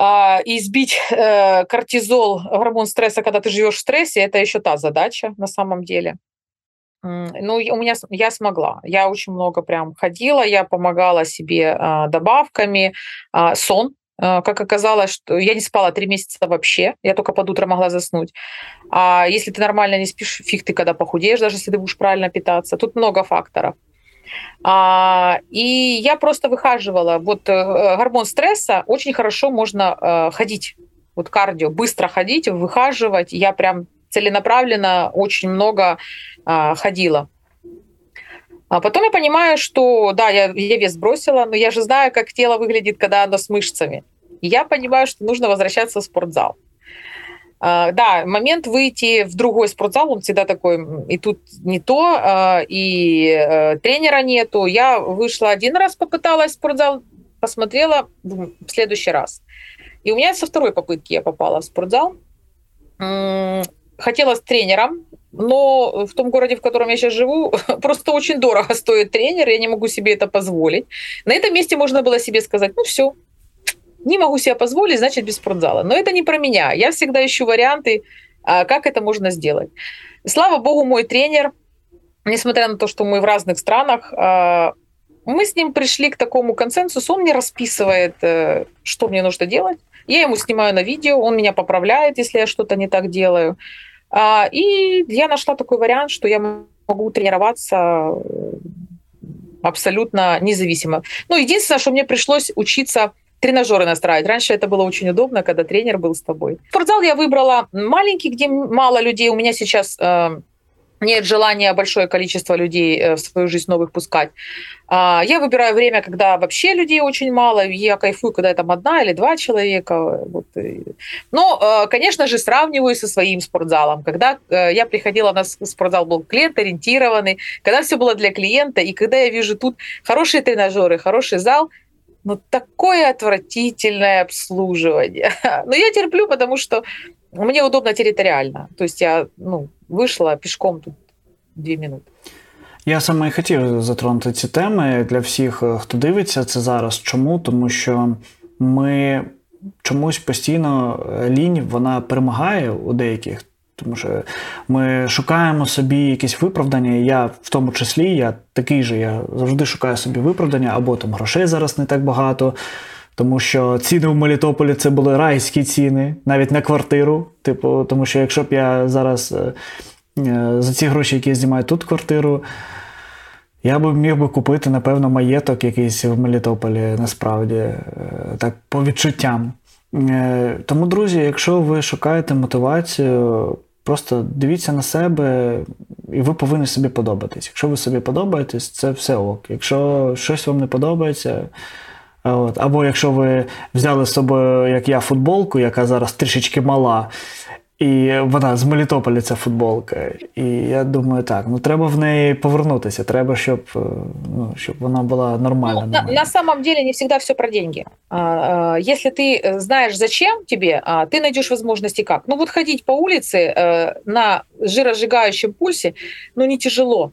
а, избить э, кортизол, гормон стресса, когда ты живешь в стрессе, это еще та задача на самом деле. Ну, у меня я смогла. Я очень много прям ходила, я помогала себе а, добавками, а, сон. А, как оказалось, что я не спала три месяца вообще, я только под утро могла заснуть. А если ты нормально не спишь, фиг ты когда похудеешь, даже если ты будешь правильно питаться. Тут много факторов. А, и я просто выхаживала. Вот э, гормон стресса очень хорошо можно э, ходить. Вот кардио, быстро ходить, выхаживать. Я прям целенаправленно очень много а, ходила. А потом я понимаю, что да, я, я вес бросила, но я же знаю, как тело выглядит, когда оно с мышцами. И я понимаю, что нужно возвращаться в спортзал. Uh, да, момент выйти в другой спортзал, он всегда такой, и тут не то, uh, и uh, тренера нету. Я вышла один раз, попыталась в спортзал, посмотрела в следующий раз. И у меня со второй попытки я попала в спортзал хотела с тренером, но в том городе, в котором я сейчас живу, просто очень дорого стоит тренер, я не могу себе это позволить. На этом месте можно было себе сказать, ну все, не могу себе позволить, значит без спортзала. Но это не про меня. Я всегда ищу варианты, а, как это можно сделать. Слава богу, мой тренер, несмотря на то, что мы в разных странах, а, мы с ним пришли к такому консенсусу, он мне расписывает, э, что мне нужно делать. Я ему снимаю на видео, он меня поправляет, если я что-то не так делаю. А, и я нашла такой вариант, что я могу тренироваться э, абсолютно независимо. Ну, единственное, что мне пришлось учиться тренажеры настраивать. Раньше это было очень удобно, когда тренер был с тобой. Спортзал я выбрала маленький, где мало людей. У меня сейчас э, нет желания большое количество людей э, в свою жизнь новых пускать. А, я выбираю время, когда вообще людей очень мало. Я кайфую, когда там одна или два человека. Вот. Но, э, конечно же, сравниваю со своим спортзалом. Когда э, я приходила, у нас спортзал был клиент-ориентированный, когда все было для клиента, и когда я вижу тут хорошие тренажеры, хороший зал, ну, такое отвратительное обслуживание. Но я терплю, потому что мне удобно территориально. То есть я ну, вийшла пішком тут дві минути.
Я саме і хотів затронути ці теми для всіх, е, хто дивиться це зараз. Чому? Тому що ми чомусь постійно е, лінь вона перемагає у деяких. Тому що ми шукаємо собі якісь виправдання. Я в тому числі, я такий же, я завжди шукаю собі виправдання, або там грошей зараз не так багато. Тому що ціни в Мелітополі це були райські ціни, навіть на квартиру. Типу, тому що якщо б я зараз е, е, за ці гроші, які я знімаю тут квартиру, я б міг би купити, напевно, маєток якийсь в Мелітополі, насправді, е, так, по відчуттям. Тому, друзі, якщо ви шукаєте мотивацію, просто дивіться на себе, і ви повинні собі подобатись. Якщо ви собі подобаєтесь, це все ок. Якщо щось вам не подобається. От. Або якщо ви взяли з собою, як я, футболку, яка зараз трішечки мала, і вона з Мелітополя ця футболка. І я думаю, так, ну треба в неї повернутися. Треба, щоб е, ну, щоб вона була нормальна.
Ну, на, на самом деле не всегда все про деньги. А, а, если ты знаешь, зачем тебе, а, ты найдешь возможности как. Ну вот ходить по улице а, на жиросжигающем пульсе, ну не тяжело.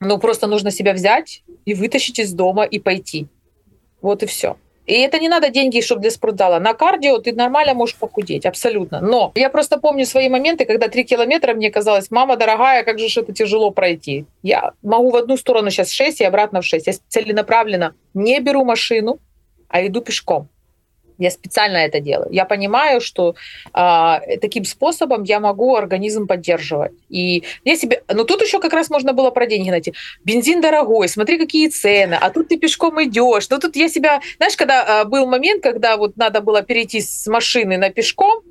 Ну просто нужно себя взять и вытащить из дома и пойти. Вот и все. И это не надо деньги, чтобы для спортзала. На кардио ты нормально можешь похудеть, абсолютно. Но я просто помню свои моменты, когда три километра мне казалось, мама дорогая, как же это тяжело пройти. Я могу в одну сторону сейчас 6 и обратно в 6. Я целенаправленно не беру машину, а иду пешком. Я специально это делаю. Я понимаю, что э, таким способом я могу организм поддерживать. И я себе... Ну, тут еще как раз можно было про деньги найти. Бензин дорогой, смотри, какие цены, а тут ты пешком идешь. Ну, тут я себя... Знаешь, когда э, был момент, когда вот надо было перейти с машины на пешком,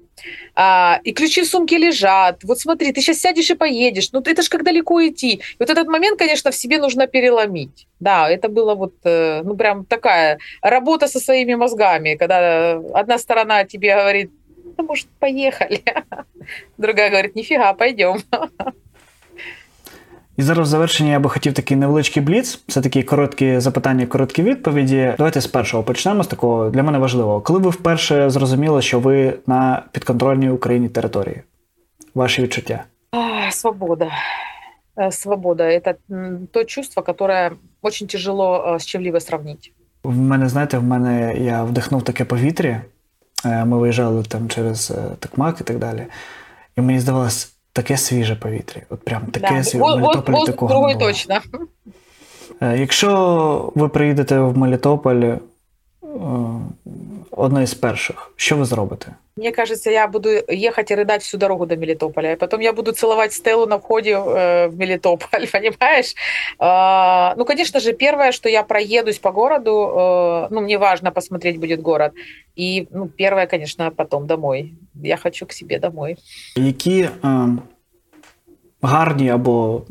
а, и ключи в сумке лежат. Вот смотри, ты сейчас сядешь и поедешь. Ну, это ж как далеко идти. И вот этот момент, конечно, в себе нужно переломить. Да, это было вот, э, ну, прям такая работа со своими мозгами, когда одна сторона тебе говорит, да, может, поехали. Другая говорит, нифига, пойдем.
І зараз в завершення я би хотів такий невеличкий бліц. Це такі короткі запитання, короткі відповіді. Давайте з першого почнемо з такого для мене важливого. Коли ви вперше зрозуміли, що ви на підконтрольній Україні території? Ваші відчуття?
А, свобода. Э, Свобода – это м, то чувство, которое очень тяжело э, с чем-либо сравнить.
В мене, знаєте, в мене я вдихнув таке повітря. Е, Ми виїжджали там через е, Токмак і так далі. І мені здавалось таке свіже повітря. От прям таке
Да.
свіже. В
Вот, вот,
Мелітополі
вот
такого не
другой
було.
точно.
Е, Якщо ви приїдете в Мелітополь е, одне із перших, що ви зробите?
Мне кажется, я буду ехать и рыдать всю дорогу до Мелитополя. И потом я буду целовать Стеллу на входе э, в Мелитополь, понимаешь? А, ну, конечно же, первое, что я проедусь по городу, э, ну, мне важно посмотреть будет город. И, ну, первое, конечно, потом домой. Я хочу к себе домой.
Які е, гарні або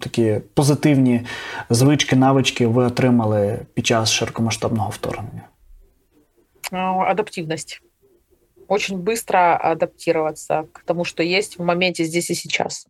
такі позитивні звички, навички ви отримали під час широкомасштабного вторгнення?
А, Адаптивность. Очень быстро адаптироваться к тому, что есть в моменте здесь и сейчас.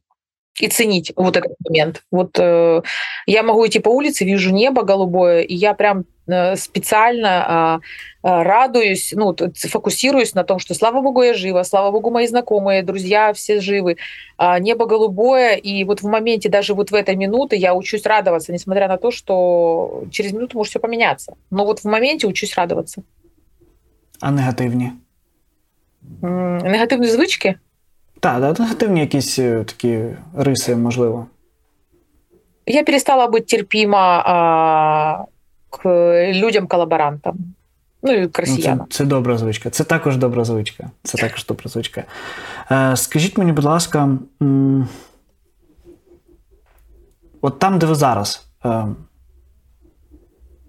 И ценить вот этот момент. Вот э, я могу идти по улице, вижу небо голубое, и я прям э, специально э, э, радуюсь, ну, фокусируюсь на том, что слава богу, я жива, слава богу, мои знакомые, друзья все живы, а, небо голубое, и вот в моменте, даже вот в этой минуты я учусь радоваться, несмотря на то, что через минуту может все поменяться. Но вот в моменте учусь радоваться.
А негативні?
Негативні звички?
Так, да, негативні якісь е, такі риси, можливо.
Я перестала быть терпима а, к людям-коллаборантам. Ну и к
Ну, це, це добра звичка. Це також добра звичка. Це також добра звичка. Е, скажіть мені, будь ласка, м, от там, де ви зараз, е,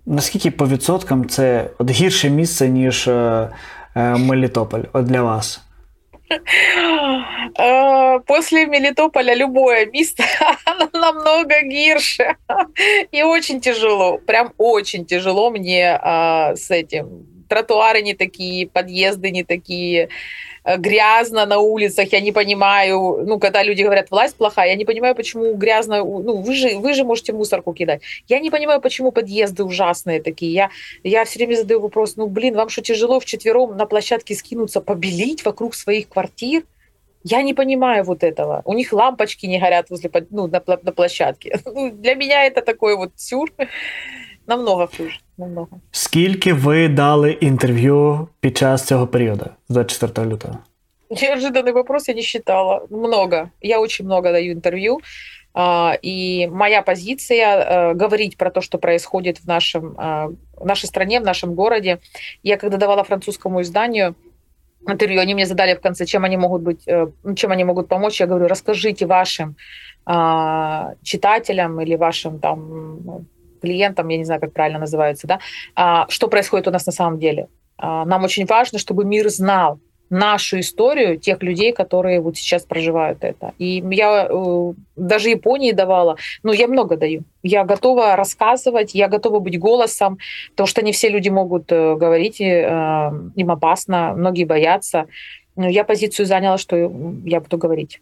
наскільки по відсоткам це от гірше місце, ніж е, е, Мелітополь от для вас?
А, После Мелитополя любое место оно намного гирше. И очень тяжело, прям очень тяжело мне а, с этим. Тротуары не такие, подъезды не такие, э, грязно на улицах, я не понимаю, ну, когда люди говорят, власть плохая, я не понимаю, почему грязно, ну, вы же, вы же можете мусорку кидать. Я не понимаю, почему подъезды ужасные такие. Я, я все время задаю вопрос, ну, блин, вам что, тяжело вчетвером на площадке скинуться, побелить вокруг своих квартир? Я не понимаю вот этого. У них лампочки не горят возле, ну, на, на площадке. Ну, для меня это такой вот сюр Намного хуже, намного.
Скільки ви дали інтерв'ю під час цього періоду з 24 лютого?
Неожиданный вопрос, я не считала. Много. Я очень много даю интервью. А, И моя позиция э, говорить про то, что происходит в, нашем, а, в нашей стране, в нашем городе. Я когда давала французскому изданию интервью, они мне задали в конце, чем они могут быть, э, ну, чем они могут помочь. Я говорю, расскажите вашим а, читателям или вашим там ну, клиентам, я не знаю, как правильно называется, да, а, что происходит у нас на самом деле. А, Нам очень важно, чтобы мир знал нашу историю тех людей, которые вот сейчас проживают это. И я э, даже Японии давала, ну, я много даю. Я готова рассказывать, я готова быть голосом, потому что не все люди могут э, говорить, э, им опасно, многие боятся. Но я позицию заняла, что я буду говорить.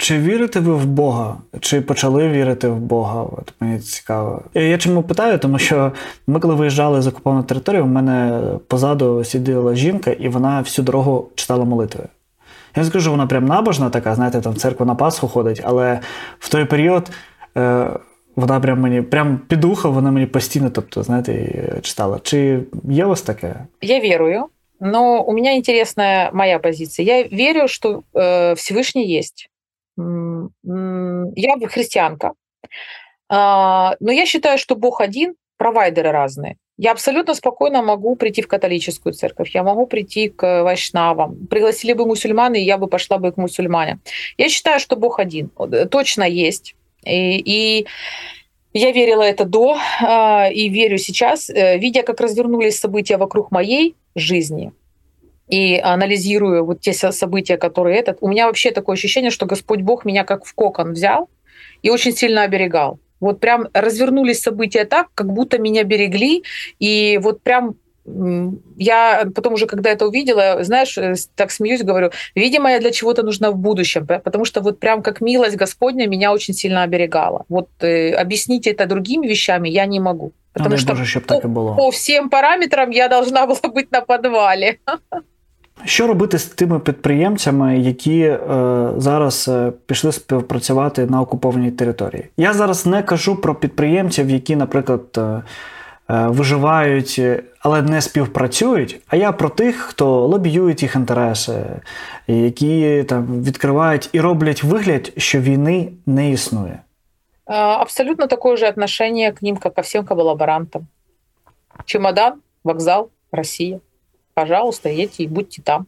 Чи вірите ви в Бога? Чи почали вірити в Бога? От мені цікаво. Я, чому питаю, тому що ми, коли виїжджали з окуповану територію, в мене позаду сиділа жінка, і вона всю дорогу читала молитви. Я не скажу, що вона прям набожна така, знаєте, там в церкву на Пасху ходить, але в той період е, вона прям мені прям під ухо, вона мені постійно, тобто, знаєте, читала. Чи є у вас таке?
Я верую, но у меня интересная моя позиция. Я верю, что э, Всевышний есть. Я христианка. А, Но я считаю, что Бог один, провайдеры разные. Я абсолютно спокойно могу прийти в католическую церковь, я могу прийти к вайшнавам. Пригласили бы мусульманы, и я бы пошла бы к мусульманам. Я считаю, что Бог один, э, точно есть. И, и я верила это до а, и верю сейчас, э, видя, как развернулись события вокруг моей жизни и анализирую вот те со- события, которые этот, у меня вообще такое ощущение, что Господь Бог меня как в кокон взял и очень сильно оберегал. Вот прям развернулись события так, как будто меня берегли, и вот прям я потом уже, когда это увидела, знаешь, э, так смеюсь, говорю, видимо, я для чего-то нужна в будущем, потому что вот прям как милость Господня меня очень сильно оберегала. Вот э, объяснить это другими вещами я не могу. Потому
ну,
что
Боже, щоб так і було.
по всім параметрам я должна була бути на підвалі.
Що робити з тими підприємцями, які е, зараз е, пішли співпрацювати на окупованій території? Я зараз не кажу про підприємців, які, наприклад, е, е виживають, але не співпрацюють. А я про тих, хто лобіюють їх інтереси, які там відкривають і роблять вигляд, що війни не існує.
Абсолютно такое же отношение к ним, как ко всем коллаборантам. Чемодан, вокзал, Росія пожалуйста, едьте і будьте там.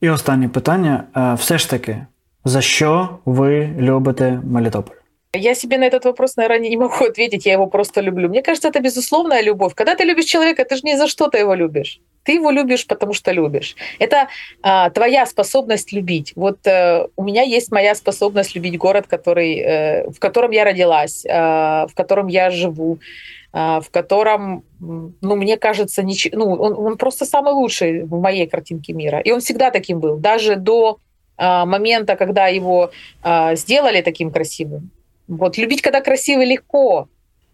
І останнє питання: е, все ж таки, за що ви любите Мелітополь?
Я себе на этот вопрос, наверное, не могу ответить, я его просто люблю. Мне кажется, это безусловная любовь. Когда ты любишь человека, ты же не за что-то его любишь. Ты его любишь, потому что любишь. Это а, твоя способность любить. Вот э, у меня есть моя способность любить город, который, э, в котором я родилась, э, в котором я живу. а, в котором, ну, мне кажется, нич... ну, он, он просто самый лучший в моей картинке мира. И он всегда таким был, даже до а, момента, когда его а, сделали таким красивым. Вот любить, когда красиво, легко,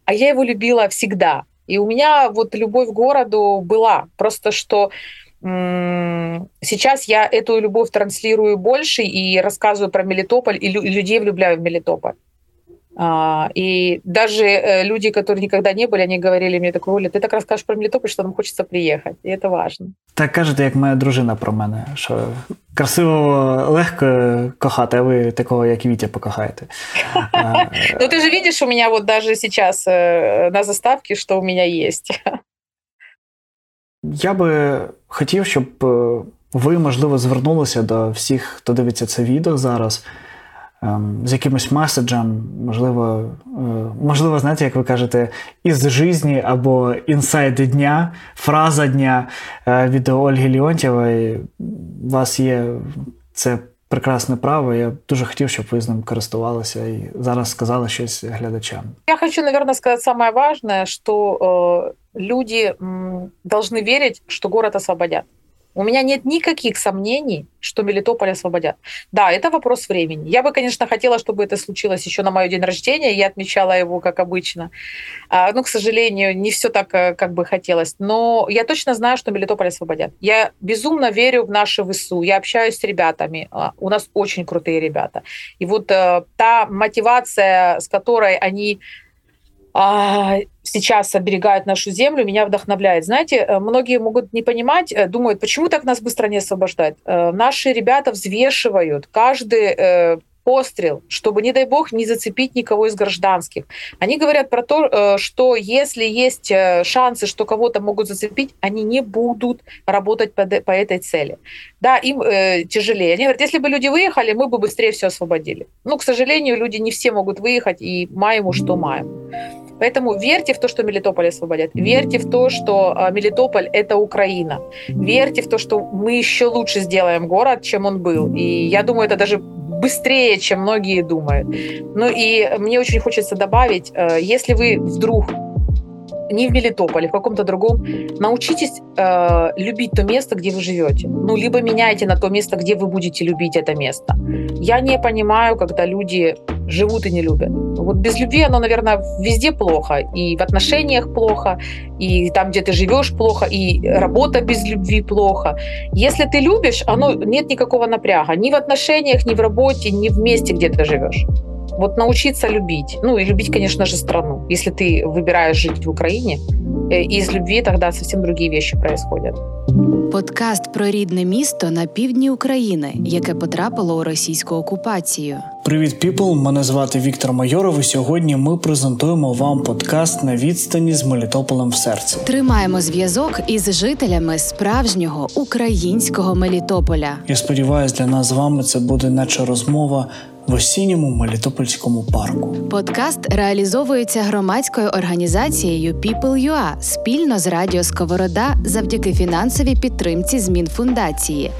а я его любила всегда. И у меня вот любовь к городу была, просто что сейчас я эту любовь транслирую больше и рассказываю про Мелитополь, и людей влюбляю в Мелитополь. А, и даже э, люди, которые никогда не были, они говорили мне такую, Оля, ты так расскажешь про Мелітополь, що нам хочеться приїхати. І це важно.
Так кажете, як моя дружина про мене, що красиво легко кохати, а ви такого, як Вітя, покохаєте.
Ну ти ж бачиш, у мене вот даже сейчас э, на заставці, що у мене є.
Я би хотів, щоб е, ви, можливо, звернулися до всіх, хто дивиться це відео зараз. Ем, з якимось меседжем, можливо, е, можливо, знаєте, як ви кажете, із житті або інсайд дня, фраза дня е, від Ольги Леонтьєвої. У вас є це прекрасне право. Я дуже хотів, щоб ви з ним користувалися і зараз сказали щось глядачам.
Я хочу, наверное, сказать самое важное, что э, люди должны верить, что город освободят. У меня нет никаких сомнений, что Мелитополь освободят. Да, это вопрос времени. Я бы, конечно, хотела, чтобы это случилось еще на мой день рождения. Я отмечала его, как обычно. А, ну, к сожалению, не все так, э, как бы хотелось. Но я точно знаю, что Мелитополь освободят. Я безумно верю в наши ВСУ. Я общаюсь с ребятами. А, у нас очень крутые ребята. И вот э, та мотивация, с которой они сейчас оберегают нашу землю, меня вдохновляет. Знаете, э, многие могут не понимать, э, думают, почему так нас быстро не освобождают. Э, наши ребята взвешивают каждый пострел, чтобы, не дай бог, не зацепить никого из гражданских. Они говорят про то, что если есть шансы, что кого-то могут зацепить, они не будут работать по, этой цели. Да, им э, тяжелее. Они говорят, если бы люди выехали, мы бы быстрее все освободили. Ну, к сожалению, люди не все могут выехать, и маем, что маем. Поэтому верьте в то, что Мелитополь освободят. Верьте в то, что а, Мелитополь — это Украина. Верьте в то, что мы еще лучше сделаем город, чем он был. И я думаю, это даже быстрее, чем многие думают. Ну и мне очень хочется добавить, э, если вы вдруг не в Мелитополе, в каком-то другом, научитесь э, любить то место, где вы живете. Ну, либо меняйте на то место, где вы будете любить это место. Я не понимаю, когда люди живут и не любят. Вот без любви оно, наверное, везде плохо. И в отношениях плохо, и там, где ты живешь, плохо, и работа без любви плохо. Если ты любишь, оно нет никакого напряга ни в отношениях, ни в работе, ни в месте, где ты живешь. Вот научиться любить. Ну и любить, конечно же, страну. Если ты выбираешь жить в Украине, э, из любви тогда совсем другие вещи происходят.
Подкаст про рідне місто на півдні України, яке потрапило у російську окупацію.
Привіт, піпл! Мене звати Віктор Майоров. і Сьогодні ми презентуємо вам подкаст на відстані з Мелітополем в серці.
Тримаємо зв'язок із жителями справжнього українського Мелітополя.
Я сподіваюся, для нас з вами це буде наче розмова в осінньому Мелітопольському парку.
Подкаст реалізовується громадською організацією People.ua спільно з Радіо Сковорода завдяки фінансовій підтримці змін фундації.